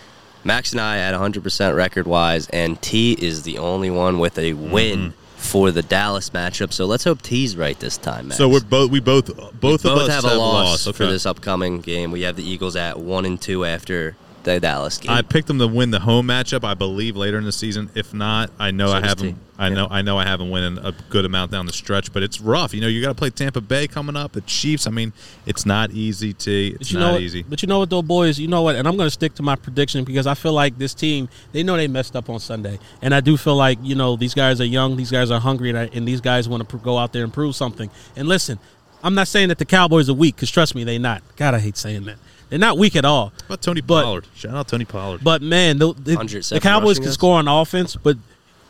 Max and I had 100% record wise, and T is the only one with a win Mm-hmm. For the Dallas matchup. So let's hope T's right this time, Max. so we're both we both both we of both us have a loss Okay. for this upcoming game. We have the Eagles at one and two after the Dallas game. I picked them to win the home matchup. I believe later in the season. If not, I know So I have T. them. I Yeah. know I know I have them winning a good amount down the stretch. But it's rough. You know, you got to play Tampa Bay coming up. The Chiefs. I mean, it's not easy. to. It's But you not know what, easy. But you know what, though, boys. You know what, and I'm going to stick to my prediction because I feel like this team. They know they messed up on Sunday, and I do feel like you know these guys are young, these guys are hungry, and, I, and these guys want to pr- go out there and prove something. And listen, I'm not saying that the Cowboys are weak because trust me, they're not. God, I hate saying that. They're not weak at all. How about Tony But- Pollard? Shout out Tony Pollard. But man, the, the, the Cowboys can yards? score on offense, but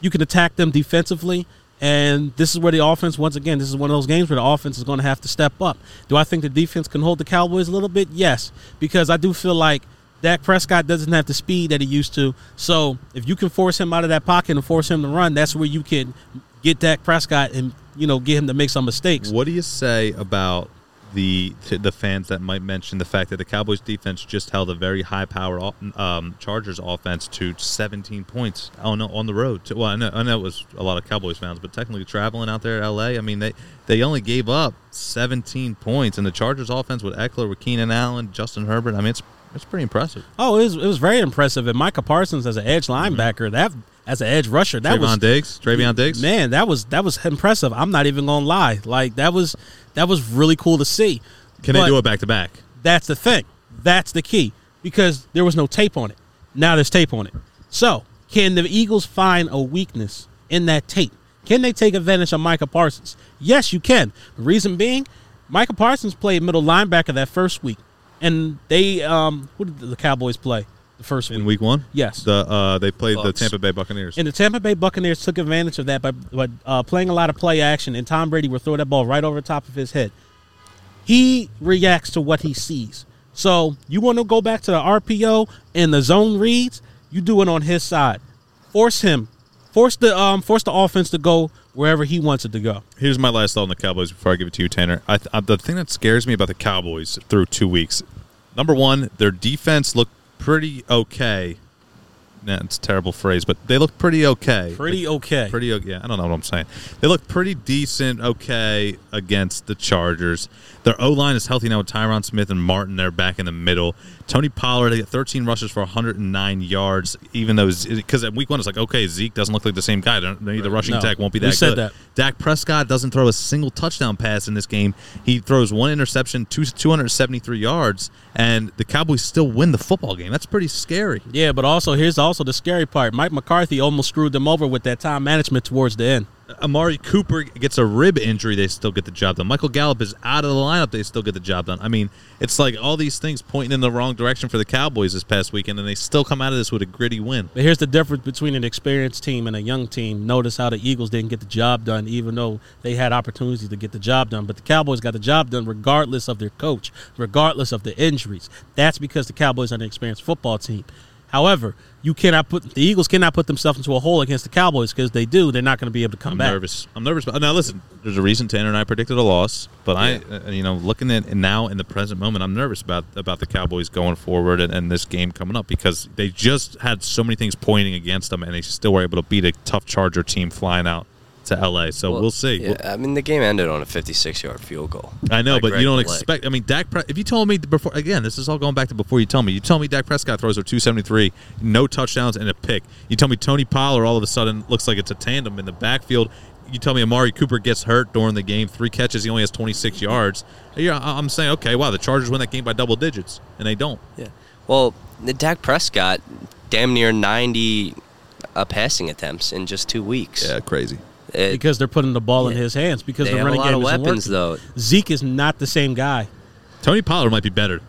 you can attack them defensively. And this is where the offense, once again, this is one of those games where the offense is going to have to step up. Do I think the defense can hold the Cowboys a little bit? Yes, because I do feel like Dak Prescott doesn't have the speed that he used to. So if you can force him out of that pocket and force him to run, that's where you can get Dak Prescott and you know get him to make some mistakes. What do you say about the the fans that might mention the fact that the Cowboys defense just held a very high power um, Chargers offense to 17 points on on the road? To, well, I know I know it was a lot of Cowboys fans, but technically traveling out there at LA, I mean they they only gave up 17 points, and the Chargers offense with Ekeler, with Keenan Allen, Justin Herbert. I mean it's it's pretty impressive. Oh, it was, it was very impressive. And Micah Parsons as an edge linebacker, that as an edge rusher. That Trevon was Diggs, Trevon Diggs. man, that was that was impressive. I'm not even gonna lie. Like that was that was really cool to see. Can But they do it back to back? That's the thing. That's the key because there was no tape on it. Now there's tape on it. So can the Eagles find a weakness in that tape? Can they take advantage of Micah Parsons? Yes, you can. The reason being, Micah Parsons played middle linebacker that first week, and they um, who did the Cowboys play the first week? In week one, Yes. the uh, they played the Tampa Bay Buccaneers. And the Tampa Bay Buccaneers took advantage of that by, by uh, playing a lot of play action, and Tom Brady would throw that ball right over the top of his head. He reacts to what he sees. So you want to go back to the RPO and the zone reads, you do it on his side. Force him, force the um, force the offense to go wherever he wants it to go. Here's my last thought on the Cowboys before I give it to you, Tanner. I th- uh, the thing that scares me about the Cowboys through two weeks, number one, their defense looked pretty okay. Nah, it's a terrible phrase, but they look pretty okay. Pretty okay. Pretty okay. Yeah, I don't know what I'm saying. They look pretty decent, okay, against the Chargers. Their O line is healthy now with Tyron Smith and Martin. They're back in the middle. Tony Pollard, they got 13 rushes for 109 yards, even though, because at week one, it's like, okay, Zeke doesn't look like the same guy. The rushing No, attack won't be that we said good. that. Dak Prescott doesn't throw a single touchdown pass in this game. He throws one interception, two, 273 yards, and the Cowboys still win the football game. That's pretty scary. Yeah, but also here's also the scary part. Mike McCarthy almost screwed them over with that time management towards the end. Amari Cooper gets a rib injury, they still get the job done. Michael Gallup is out of the lineup, they still get the job done. I mean, it's like all these things pointing in the wrong direction for the Cowboys this past weekend, and they still come out of this with a gritty win. But here's the difference between an experienced team and a young team. Notice how the Eagles didn't get the job done, even though they had opportunities to get the job done. But the Cowboys got the job done regardless of their coach, regardless of the injuries. That's because the Cowboys are an experienced football team. However, you cannot put the Eagles cannot put themselves into a hole against the Cowboys because they do. They're not going to be able to come I'm back. nervous. I'm nervous. But now listen, there's a reason Tanner and I predicted a loss, but I, uh, you know, looking at it now in the present moment, I'm nervous about about the Cowboys going forward and, and this game coming up because they just had so many things pointing against them, and they still were able to beat a tough Charger team flying out to LA. So Well, we'll see. Yeah, I mean, the game ended on a 56-yard field goal. I know, but Greg you don't expect. I mean, Dak. If you told me before, again, this is all going back to before you tell me. You tell me Dak Prescott throws a 273, no touchdowns and a pick. You tell me Tony Pollard all of a sudden looks like it's a tandem in the backfield. You tell me Amari Cooper gets hurt during the game, three catches, he only has 26 yards. Yeah, I'm saying, okay, wow, the Chargers win that game by double digits, and they don't. Yeah. Well, the Dak Prescott, damn near 90 uh, passing attempts in just two weeks. Yeah, crazy. It- because they're putting the ball in his hands because they the have a running lot game of isn't weapons, working. though. Zeke is not the same guy. Tony Pollard might be better.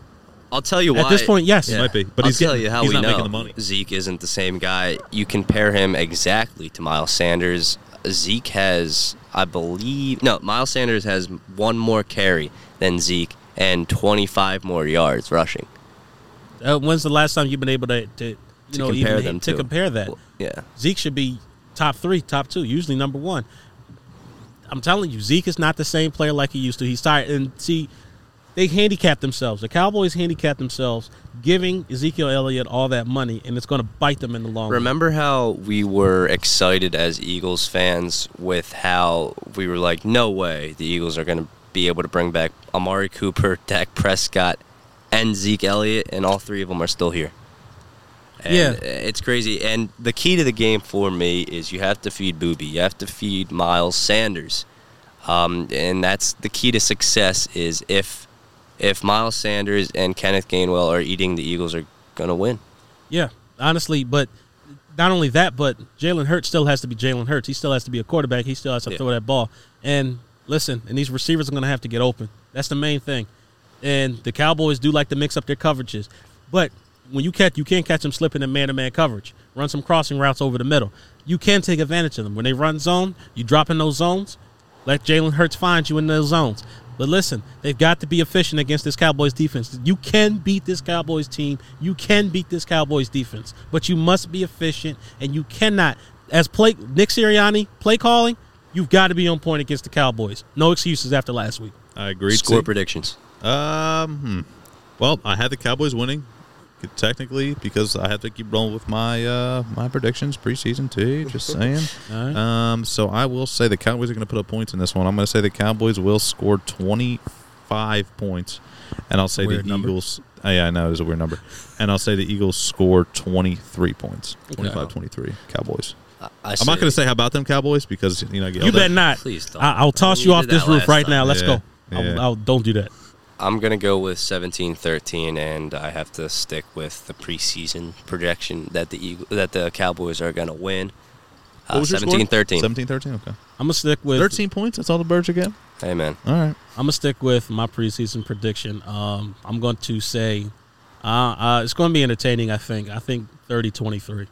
I'll tell you why. At this point, yes. He might be, but I'll he's tell getting- you how he's we not know making the money. Zeke isn't the same guy. You compare him exactly to Miles Sanders. Zeke has, I believe, no, Miles Sanders has one more carry than Zeke and 25 more yards rushing. Uh, when's the last time you've been able to, to you To know, compare even them to to. compare that? Well, yeah. Zeke should be top three, top two, usually number one. I'm telling you, Zeke is not the same player like he used to. He's tired. And see, they handicapped themselves. The Cowboys handicapped themselves, giving Ezekiel Elliott all that money, and it's going to bite them in the long run. Remember how we were excited as Eagles fans with how we were like, no way the Eagles are going to be able to bring back Amari Cooper, Dak Prescott, and Zeke Elliott, and all three of them are still here. And Yeah. It's crazy. And the key to the game for me is you have to feed Boobie. You have to feed Miles Sanders. Um, and that's the key to success is if if Miles Sanders and Kenneth Gainwell are eating, the Eagles are going to win. Yeah, honestly, but not only that, but Jalen Hurts still has to be Jalen Hurts. He still has to be a quarterback. He still has to Yeah. throw that ball. And listen, and these receivers are going to have to get open. That's the main thing. And the Cowboys do like to mix up their coverages, but when you catch, you can't catch them slipping in man-to-man coverage. Run some crossing routes over the middle. You can take advantage of them when they run zone. You drop in those zones. Let Jalen Hurts find you in those zones. But listen, they've got to be efficient against this Cowboys defense. You can beat this Cowboys team. You can beat this Cowboys defense, but you must be efficient, and you cannot. As play Nick Sirianni play calling, you've got to be on point against the Cowboys. No excuses after last week. I agree. Score predictions. Um, hmm. well, I had the Cowboys winning, technically, because I have to keep rolling with my uh, my predictions preseason too. Just saying. All right. Um, so I will say the Cowboys are going to put up points in this one. I'm going to say the Cowboys will score 25 points, and I'll say Weird the number. Eagles. Oh, yeah, I know it's a weird number, and I'll say the Eagles score 23 points. 25-23 Cowboys. I I'm not going to say how about them Cowboys because you know You all that- better not. Please don't. I, I'll toss You you off this roof right time. now. Let's Yeah, go. yeah. I'll, I'll, don't do that. I'm gonna go with 17-13, and I have to stick with the preseason projection that the Eagle, that the Cowboys are gonna win. What Uh, was your score? 17-13. 17-13, Okay. I'm gonna stick with 13 points. That's all the birds are getting. Amen. All right. I'm gonna stick with my preseason prediction. Um, I'm going to say uh, uh, it's going to be entertaining. I think. I think 30-23.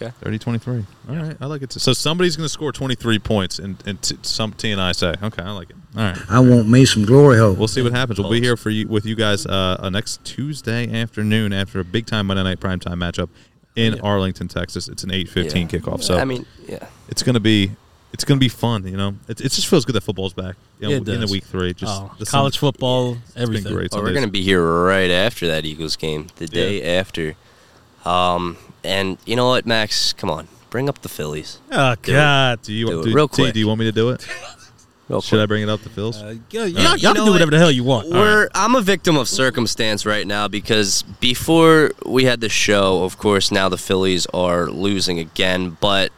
Okay. 30-23. All right. I like it. Too. So somebody's going to score 23 points and, and t- some T and I say, okay, I like it. All right. I want me some glory hole. We'll see what happens. We'll be here for you with you guys uh, uh, next Tuesday afternoon after a big time Monday night primetime matchup in Yeah. Arlington, Texas. It's an 8:15 Yeah. kickoff. So I mean, yeah. it's going to be it's going to be fun, you know. It, it just feels good that football's back. You know, It in the does. week 3 just oh, the college sun- football, It's been everything. great. Well, we're gonna be here right after that Eagles game, the day after. Um, and you know what, Max? Come on, bring up the Phillies. Oh Do it. God. Do you Do it do, real quick. do you want me to do it? Real Should I bring it up to Phil's? Uh, yeah, y'all, You y'all can know do what? whatever the hell you want. We're I'm a victim of circumstance right now because before we had the show, of course, now the Phillies are losing again. But,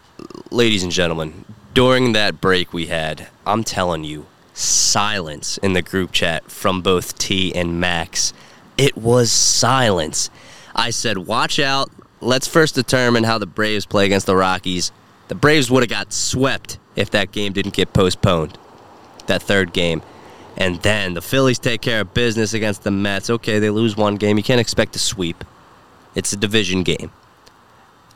ladies and gentlemen, during that break we had, I'm telling you, silence in the group chat from both T and Max. It was silence. I said, watch out. Let's first determine how the Braves play against the Rockies. The Braves would have got swept if that game didn't get postponed that third game. And then the Phillies take care of business against the Mets. Okay, they lose one game. You can't expect a sweep. It's a division game.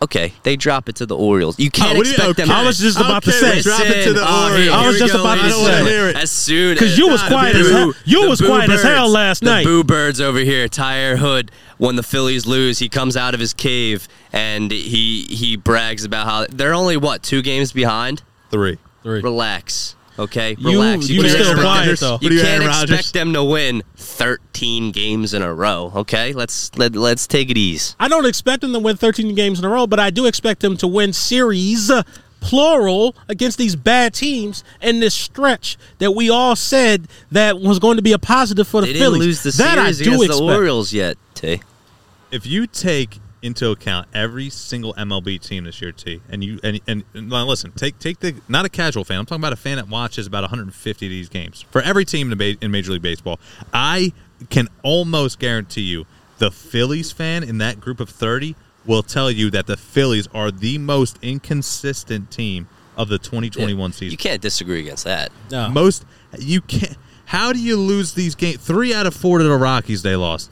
Okay, they drop it to the Orioles. You can't Oh, what do you- expect them. I was just about to say- drop it to the oh, here- Orioles. I was just go, about to say. gentlemen. Hear it. As soon 'Cause you was the quiet as hell- you was boo quiet as hell last the night. boo birds over here. Tyre Hood, when the Phillies lose, he comes out of his cave and he he brags about how they're only what two games behind. 3. Three. Relax. Okay, You- relax. you can't still expect quiet, them- though. You you, can't Aaron expect Rodgers? them to win 13 games in a row. Okay, let's let, let's take it easy. I don't expect them to win 13 games in a row, but I do expect them to win series, plural, against these bad teams in this stretch that we all said that was going to be a positive for the They didn't Phillies. lose the that I do against expect. the Orioles yet. T. if you take into account every single MLB team this year, T, and you and, and, and listen, take take the not a casual fan. I'm talking about a fan that watches about 150 of these games for every team in, ba- in Major League Baseball. I can almost guarantee you, the Phillies fan in that group of 30 will tell you that the Phillies are the most inconsistent team of the 2021 season. You can't disagree against that. No. Most you can't. How do you lose these games? Three out of four to the Rockies they lost.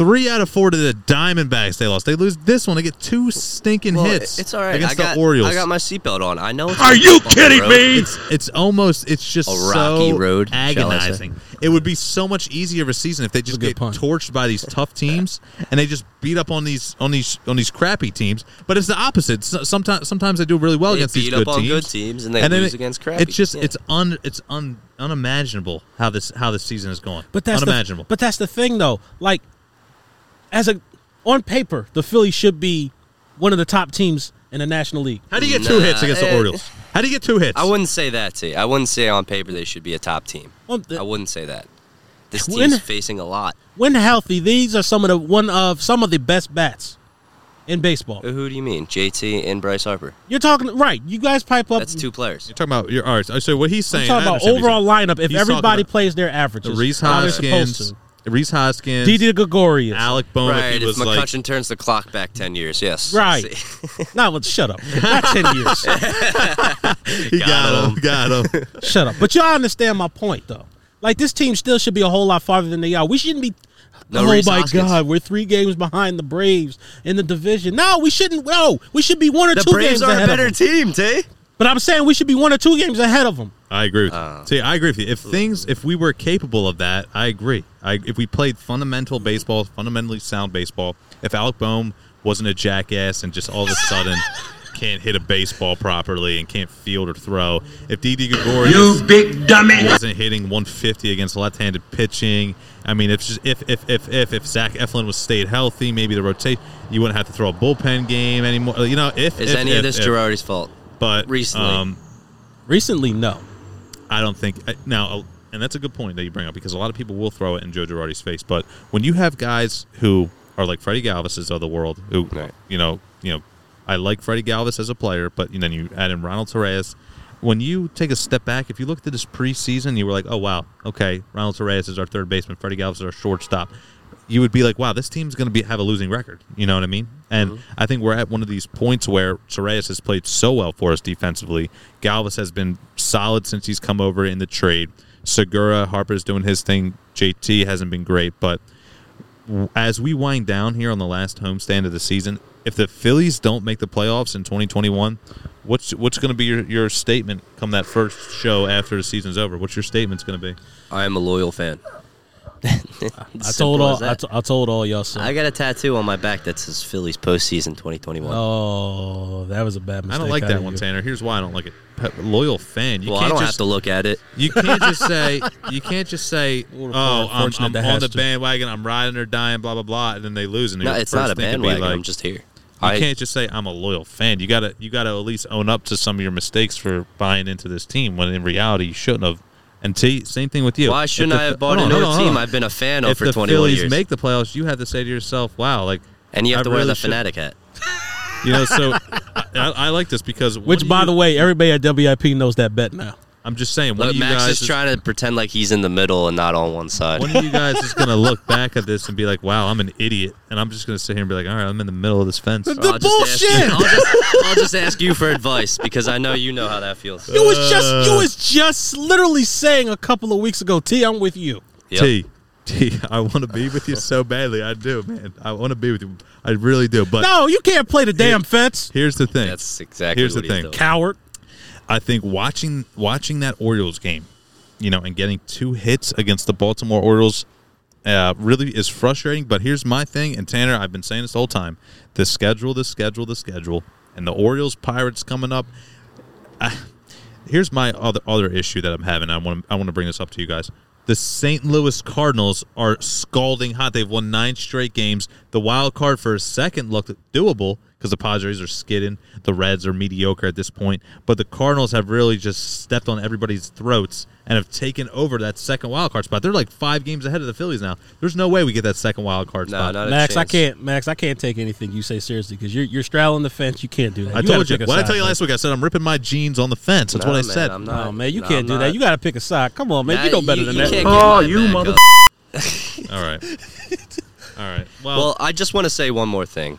Three out of four to the Diamondbacks they lost. They lose this one. They get two stinking Well, hits. it's all right. against I got, the Orioles. I got my seatbelt on. I know. It's Are you kidding me? it's it's almost it's just A rocky so road, shall I say. agonizing. It would be so much easier of a season if they just get pun. torched by these tough teams and they just beat up on these on these on these crappy teams. But it's the opposite. S- Sometimes sometimes they do really well They against these good up on teams. good teams and they then lose it- against crappy. It's just Yeah. it's un it's un unimaginable how this how this season is going. But that's unimaginable. The, but that's the thing, though. Like, as a on paper, the Phillies should be one of the top teams in the National League. How do you get two Nah, hits against the eh, Orioles? How do you get two hits? I wouldn't say that. T. I wouldn't say on paper they should be a top team. Well, the- I wouldn't say that. This When- team's facing a lot. when healthy, these are some of the one of some of the best bats in baseball. Who do you mean? JT and Bryce Harper. You're talking right. You guys pipe up. That's two players. You're talking about your all right. So what he's I'm saying. talking I about understand what overall he's lineup. If He's talking everybody about plays their saying. averages, Rhys how they're supposed Hoskins, to. Rhys Hoskins, Didi Gregorius. Alec Bohm. right. if If he was like McCutcheon turns the clock back ten years, yes. Right. See. Not well, shut up. Not ten years. he got, Got him, got him. shut up. But y'all understand my point, though. Like this team still should be a whole lot farther than they are. We shouldn't be. No oh Rhys my Hoskins. God, we're three games behind the Braves in the division. No, we shouldn't. No, we should be one or The two Braves games are a better of them. team, T. But I'm saying we should be one or two games ahead of them. I agree with you. Uh, See, I agree with you. If things, if we were capable of that, I agree. I, if we played fundamental baseball, fundamentally sound baseball, if Alec Bohm wasn't a jackass and just all of a sudden can't hit a baseball properly and can't field or throw, if Didi Gregorius You big dummy. wasn't hitting 150 against left-handed pitching. I mean, if just if if if if, if Zach Eflin was stayed healthy, maybe the rotation you wouldn't have to throw a bullpen game anymore. You know, if Is if, any if, of this if, Girardi's fault? But recently? um, Recently, no. I don't think I- now, uh, and that's a good point that you bring up because a lot of people will throw it in Joe Girardi's face. But when you have guys who are like Freddie Galvis's of the world, who Right. you know, you know, I like Freddie Galvis as a player, but then you add in Ronald Torreyes. When you take a step back, if you looked at this preseason, you were like, "Oh wow, okay, Ronald Torreyes is our third baseman, Freddie Galvis is our shortstop." You would be like, "Wow, this team's going to be have a losing record." You know what I mean? And mm-hmm. I think we're at one of these points where Torreyes has played so well for us defensively. Galvis has been solid since he's come over in the trade. Segura, Harper's doing his thing. JT hasn't been great, but as we wind down here on the last homestand of the season, if the Phillies don't make the playoffs in 2021, what's what's going to be your, your statement come that first show after the season's over? What's your statement's going to be? I am a loyal fan. I told all I, t- I told all y'all so. I got a tattoo on my back that says Phillies postseason 2021. oh, that was a bad mistake. I don't like that one, you. Tanner. Here's why I don't like it. Pe- Loyal fan. You well, I can't don't just have to look at it. You can't just say you can't just say, "Oh, I'm, unfortunate I'm on the to. bandwagon. I'm riding or dying." Blah blah blah, and then they lose. And No, your it's not a thing could be bandwagon. like- I'm just here. You I, can't just say I'm a loyal fan. You gotta you gotta at least own up to some of your mistakes for buying into this team when in reality you shouldn't have. And T, same thing with you. why shouldn't the- I have bought hold on, into a on, team. I've been a fan of If for the 21 Phillies years? make the playoffs, you have to say to yourself, "Wow, like and you have I to wear really the should- fanatic hat. you know." So I, I like this because Which, by you- the way, everybody at WIP knows that bet now. I'm just saying, one Look, of you Max guys is trying to pretend like he's in the middle and not on one side. one of you guys is gonna look back at this and be like, "Wow, I'm an idiot," and I'm just gonna sit here and be like, "All right, I'm in the middle of this fence." The I'll just ask you- bullshit! I'll just, I'll just ask you for advice because I know you know how that feels. You was just you was just literally saying a couple of weeks ago, T, I'm with you. Yep. T, T, I want to be with you so badly. I do, man. I want to be with you. I really do. But No, you can't play the damn fence, here's the thing. That's exactly Here's what the he's thing. doing. coward. I think watching watching that Orioles game, you know, and getting two hits against the Baltimore Orioles uh, really is frustrating. But here's my thing, and Tanner, I've been saying this whole time: the schedule, the schedule, the schedule, and the Orioles Pirates coming up. Here's my other other issue that I'm having. I want I want to bring this up to you guys. The St. Louis Cardinals are scalding hot. They've won nine straight games. The wild card for a second looked doable because the Padres are skidding. The Reds are mediocre at this point. But the Cardinals have really just stepped on everybody's throats and have taken over that second wild card spot. They're like five games ahead of the Phillies now. There's no way we get that second wild card No, spot. not Max, I can't. Max, I can't take anything you say seriously because you're you're straddling the fence. You can't do that. I gotta told you. What I tell you last week? I said I'm ripping my jeans on the fence. That's No, what I man, said. I'm not. No, man, you No, can't I'm do not. that. You got to pick a side. Come on, man. Nah, you know better than you that. Oh, you back mother- All right. All right. Well, Well, I just want to say one more thing.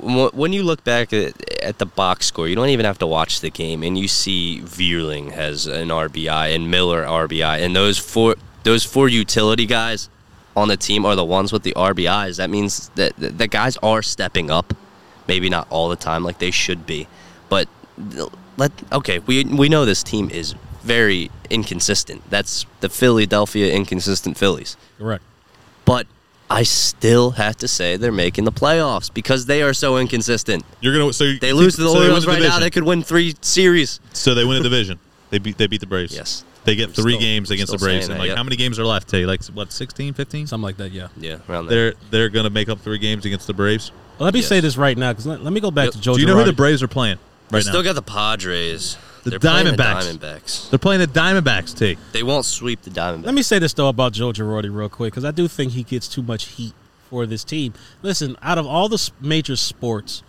Wh- When you look back at, at the box score, you don't even have to watch the game, and you see Vierling has an RBI and Miller RBI, and those four those four utility guys on the team are the ones with the RBIs. That means that that the guys are stepping up, maybe not all the time like they should be, but let okay. We we know this team is very inconsistent. That's the Philadelphia inconsistent Phillies. Correct. But I still have to say they're making the playoffs because they are so inconsistent. you're gonna. So They lose to the so they win Orioles right now, they could win three series. So they win a division. They beat they beat the Braves. Yes. They get I'm three still- games against the Braves. And that, like yep. how many games are left? Tay? Like what, 16, 15? Something like that. Yeah. Yeah, around there. They're they're gonna make up three games against the Braves. Well, let me Yes. say this right now because let, let me go back Yep. to Joe. Do you know who the Braves are playing They right still got the Padres. The They're playing Diamondbacks. The Diamondbacks. They're playing the Diamondbacks. T. They won't sweep the Diamondbacks. Let me say this though about Joe Girardi real quick because I do think he gets too much heat for this team. Listen, out of all the major sports,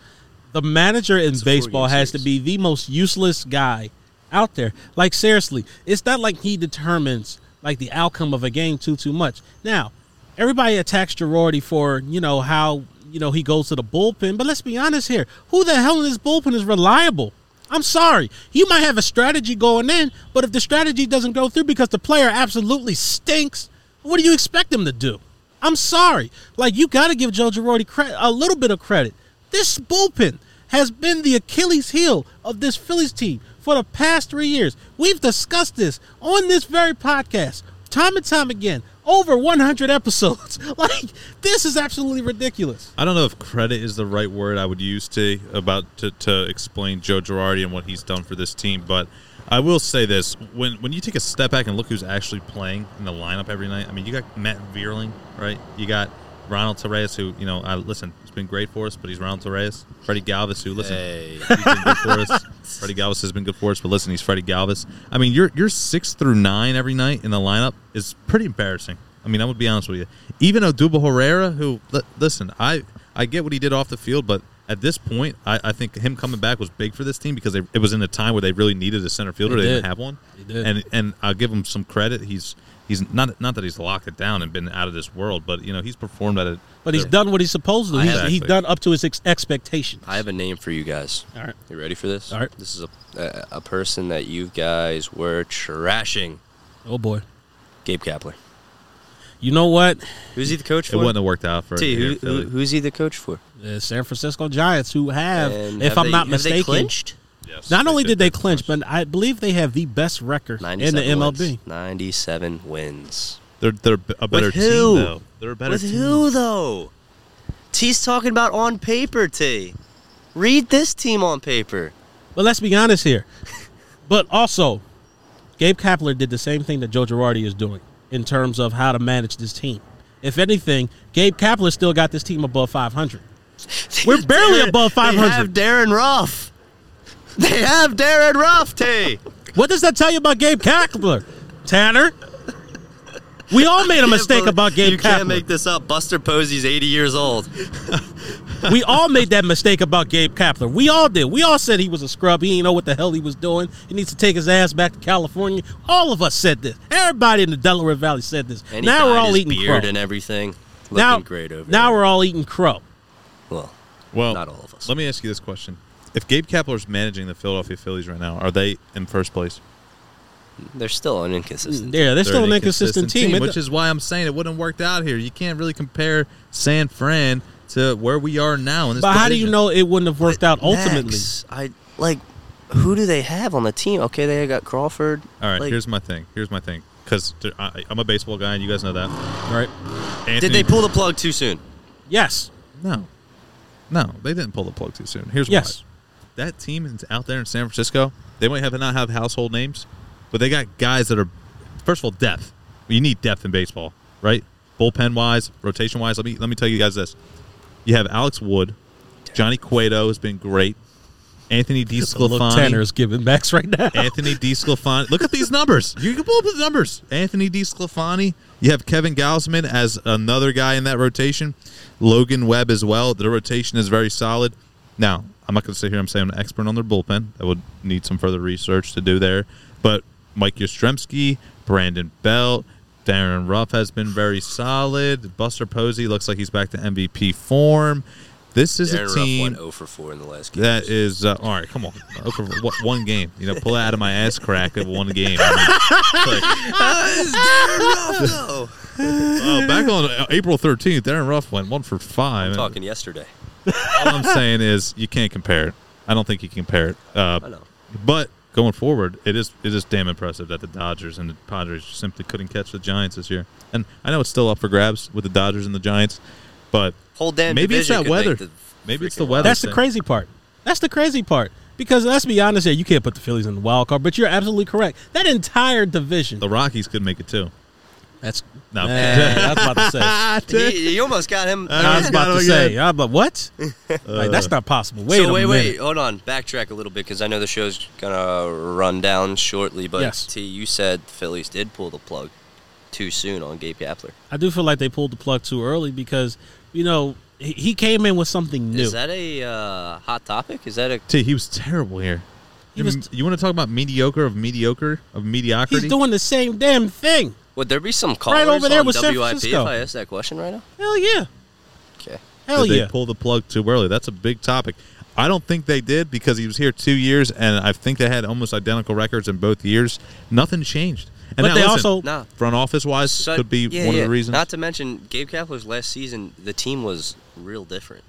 the manager in a baseball four-game has to be the most useless guy out there. Like seriously, it's not like he determines like the outcome of a game too too much. Now, everybody attacks Girardi for you know how you know he goes to the bullpen, but let's be honest here: who the hell in this bullpen is reliable? I'm sorry. You might have a strategy going in, but if the strategy doesn't go through because the player absolutely stinks, what do you expect him to do? I'm sorry. Like you got to give Joe Girardi a little bit of credit. This bullpen has been the Achilles heel of this Phillies team for the past three years. We've discussed this on this very podcast time and time again, over 100 episodes. like this is absolutely ridiculous. I don't know if credit is the right word I would use to about to, to explain Joe Girardi and what he's done for this team, but I will say this: when when you take a step back and look who's actually playing in the lineup every night, I mean, you got Matt Vierling, right? You got Ronald Torreyes, who you know, I listen, he's been great for us, but he's Ronald Torreyes. Freddie Galvis, who listen, Hey. he's been good for us. Freddie Galvis has been good for us, but listen, he's Freddie Galvis. I mean, you're you're six through nine every night in the lineup is pretty embarrassing. I mean, I would be honest with you. Even Odubel Herrera, who li- listen, I I get what he did off the field, but at this point, I, I think him coming back was big for this team because they, it was in a time where they really needed a center fielder. They They, did. didn't have one, They did. and and I'll give him some credit. He's he's not not that he's locked it down and been out of this world, but you know he's performed at it. But he's done what he's supposed to. He's, have- he's done up to his ex- expectations. I have a name for you guys. All right. You ready for this? All right. This is a a, a person that you guys were trashing. Oh boy. Gabe Kapler. You know what? Who's he the coach for? It for? wouldn't have worked out for T, who, Philly. who, who's he the coach for? The San Francisco Giants, who have, And if have I'm they- not have they mistaken, clinched? Yes, not only did they clinch, but I believe they have the best record in the MLB. Wins. 97 wins. they're they're a better team who? though. They're a better With team. who though? T's talking about on paper. T. Read this team on paper. But let's be honest here. but also, Gabe Kapler did the same thing that Joe Girardi is doing in terms of how to manage this team. If anything, Gabe Kapler still got this team above 500. We're barely above 500. They have Darin Ruf. They have Darin Ruf. What does that tell you about Gabe Kapler, Tanner? We all made a mistake about Gabe You can't Kapler. make this up. Buster Posey's 80 years old. we all made that mistake about Gabe Kapler. We all did. We all said he was a scrub. He didn't know what the hell he was doing. He needs to take his ass back to California. All of us said this. Everybody in the Delaware Valley said this. And he now we're all his eating beard crow. and everything. Looking now, great over now there. we're all eating crow. well, Well, Not all of us. Let me ask you this question: If Gabe Kapler's managing the Philadelphia Phillies right now, are they in first place? they're still an inconsistent. Mm, yeah, they're still an inconsistent team. It- which is why I'm saying it wouldn't have worked out here. You can't really compare San Fran to where we are now. In this but how do you know it wouldn't have worked out ultimately? Max, I like. Who do they have on the team? Okay, they got Crawford. All right, Like, here's my thing. Here's my thing. Because I'm a baseball guy, and you guys know that. Right? Anthony, did they pull the plug too soon? Yes. No, no, they didn't pull the plug too soon. Here's Yes. why. That team is out there in San Francisco. They might have not have household names, but they got guys that are, first of all, depth. You need depth in baseball, right? Bullpen wise, rotation wise. Let me let me tell you guys this. You have Alex Wood, Johnny Cueto has been great. Anthony The look Tanner DeSclafani. is giving Max right now. Anthony DeSclafani. Look at these numbers. You can pull up the numbers. Anthony DeSclafani. You have Kevin Gausman as another guy in that rotation. Logan Webb as well. The rotation is very solid. Now, I'm not going to sit here. I'm saying I'm an expert on their bullpen. I would need some further research to do there. But Mike Yastrzemski, Brandon Belt, Darin Ruf has been very solid. Buster Posey looks like he's back to MVP form. This is Darin a Ruf team went 0 for 4 in the last game. that is uh, all right. Come on, Okay, what, one game. You know, pull it out of my ass crack of one game. I mean, no. uh, back on uh, April thirteenth, Darin Ruf went one for five. I'm talking yesterday. All I'm saying is you can't compare it. I don't think you can compare it. Uh, I know. But going forward, it is it is damn impressive that the Dodgers and the Padres simply couldn't catch the Giants this year. And I know it's still up for grabs with the Dodgers and the Giants, but Whole damn maybe it's that weather. Maybe it's the weather. That's the crazy part. That's the crazy part. Because let's be honest here, you can't put the Phillies in the wild card, but you're absolutely correct. That entire division. The Rockies could make it too. That's No. Man, I was about to say. You, you almost got him. I was about to say. I but what? Uh, like, that's not possible. Wait so a wait, minute. wait, hold on. Backtrack a little bit because I know the show's gonna run down shortly. But Yes. T, you said the Phillies did pull the plug too soon on Gabe Kapler. I do feel like they pulled the plug too early because you know he, he came in with something new. Is that a uh, hot topic? Is that a T, he was terrible here. He was- you want to talk about mediocre of mediocre of mediocrity? He's doing the same damn thing. Would there be some callers over there on with San WIP Francisco. if I asked that question right now? Hell yeah. Okay. Hell did yeah. they pull the plug too early? That's a big topic. I don't think they did because he was here two years, and I think they had almost identical records in both years. Nothing changed. And But now, they listen, also- Nah. front office wise So- could be yeah, one yeah. of the reasons. Not to mention Gabe Kapler's last season, the team was real different,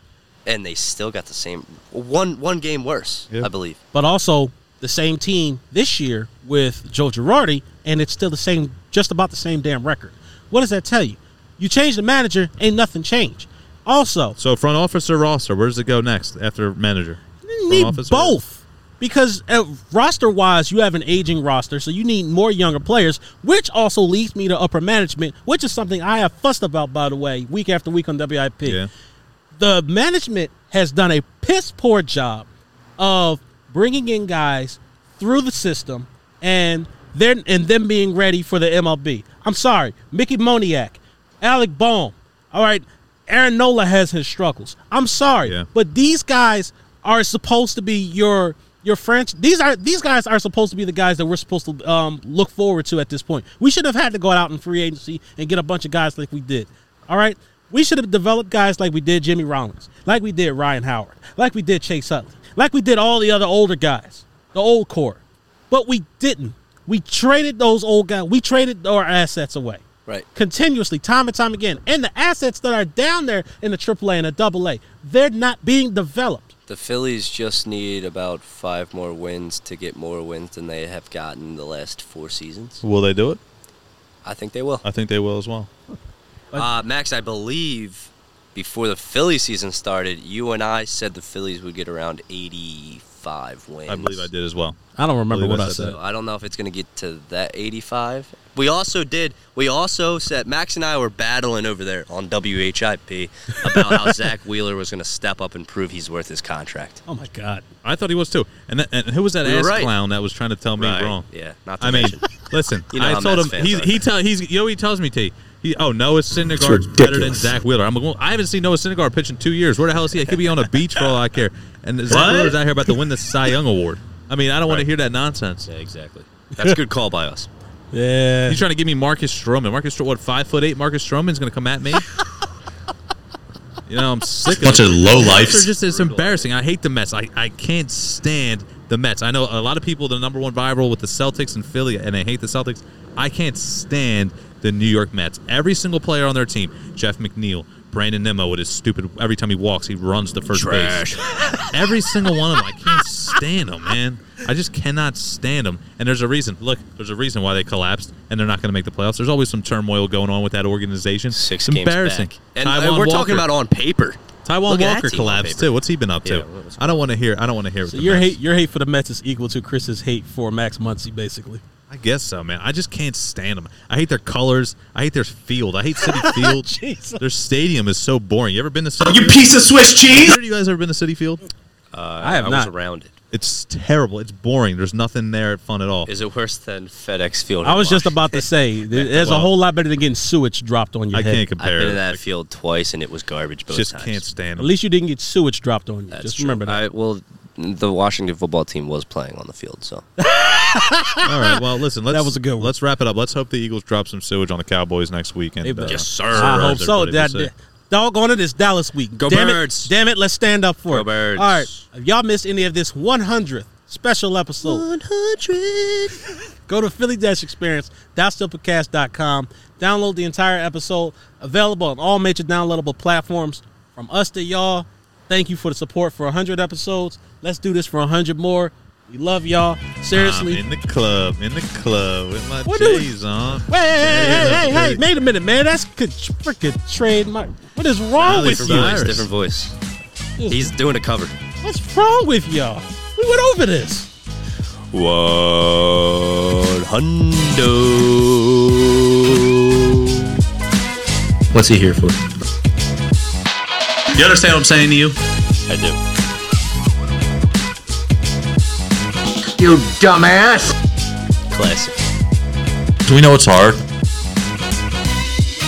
and they still got the same one one game worse, Yeah. I believe. but also the same team this year with Joe Girardi, and it's still the same, just about the same damn record. What does that tell you? You change the manager, ain't nothing changed. Also, so front office or roster, where does it go next after manager? you need office or- both because roster wise, you have an aging roster, so you need more younger players, which also leads me to upper management, which is something I have fussed about, by the way, week after week on WIP. Yeah. the management has done a piss poor job of bringing in guys through the system and then and them being ready for the MLB. I'm sorry, Mickey Moniak, Alec Bohm. All right, Aaron Nola has his struggles. I'm sorry, Yeah. but these guys are supposed to be your your French. These are these guys are supposed to be the guys that we're supposed to um, look forward to at this point. We should have had to go out in free agency and get a bunch of guys like we did. All right, we should have developed guys like we did Jimmy Rollins, like we did Ryan Howard, like we did Chase Utley, like we did all the other older guys, the old core. But we didn't. We traded those old guys. We traded our assets away Right. continuously, time and time again. And the assets that are down there in the AAA and the AA, they're not being developed. The Phillies just need about five more wins to get more wins than they have gotten the last four seasons. Will they do it? I think they will. I think they will as well. Uh, Max, I believe before the Philly season started, you and I said the Phillies would get around 85 wins. I believe I did as well. I don't remember Believe what I I said said. So I don't know if it's going to get to that 85. We also did. We also said Max and I were battling over there on WIP about how Zack Wheeler was going to step up and prove he's worth his contract. Oh my God. I thought he was too. And, that, and who was that We ass right. clown that was trying to tell me Right. wrong? Yeah. Not to I mean, listen. You know I told Mets him fans he he tell he's you know what he tells me T. He, oh Noah Syndergaard's better than. Zack Wheeler. I'm going. I haven't seen Noah Syndergaard pitch in two years. Where the hell is he? He could be on a beach for all I care. And Zack What? Wheeler's out here about to win the Cy Young award. I mean, I don't want to hear that nonsense. yeah, exactly. That's a good call by us. Yeah. He's trying to give me Marcus Stroman. Marcus, Stro- what five foot eight? Marcus Stroman's going to come at me. you know, I'm sick of Bunch it. of low Mets lifes. are just it's embarrassing. I hate the Mets. I, I can't stand the Mets. I know a lot of people the number one viral with the Celtics and Philly, and they hate the Celtics. I can't stand the New York Mets. Every single player on their team, Jeff McNeil, Brandon Nimmo with his stupid. Every time he walks, he runs the first Trash. base. Every single one of them, I can't stand them, man. I just cannot stand them. And there's a reason. Look, there's a reason why they collapsed, and they're not going to make the playoffs. There's always some turmoil going on with that organization. Six it's games embarrassing. back. And, Taijuan and we're Walker. talking about on paper. Taijuan Look Walker collapsed too. What's he been up to? Yeah, I don't want to hear. I don't want to hear. So the your Mets. hate your hate for the Mets is equal to Chris's hate for Max Muncy, basically. I guess so, man. I just can't stand them. I hate their colors. I hate their field. I hate Citi Field. Their stadium is so boring. You ever been to Citi? You Field? piece of Swiss cheese! Either of you guys ever been to Citi Field? Uh, I have was not. around it. It's terrible. It's boring. There's nothing there fun at all. Is it worse than FedEx Field? I in was just about to say, th- there's a whole lot better than getting sewage dropped on your I head. can't I've compare. been to it. that field twice and it was garbage both just times. can't stand At least you didn't get sewage dropped on you. That's just true. remember that. I, well, the Washington football team was playing on the field, so All right. Well, listen. Let's, That was a good one. Let's wrap it up. Let's hope the Eagles drop some sewage on the Cowboys next week. And, They better. uh, Yes, sir. I hope so. everybody, That, we'll see. doggone it, it's Dallas week. Go damn Birds. It, damn it, let's stand up for Go it. Birds. All right. If y'all missed any of this 100th special episode, 100. go to philly-experience.com. Download the entire episode. Available on all major downloadable platforms. From us to y'all, thank you for the support for 100 episodes. Let's do this for 100 more. We love y'all. Seriously. I'm in the club, in the club with my What do- J's on. Hey, hey, hey, hey, hey, hey, wait a minute, man. That's good freaking trademark. What is wrong Valley with you? Virus. voice, different voice. He's doing a cover. What's wrong with y'all? We went over this. One hundo. What's he here for? You understand what I'm saying to you? I do. you dumbass! Classic. Do we know it's hard?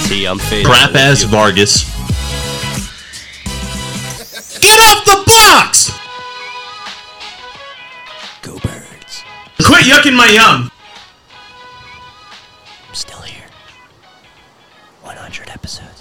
See, I'm fading. Crap ass Vargas. Get off the box! Go birds. Quit yucking my yum! I'm still here. 100 episodes.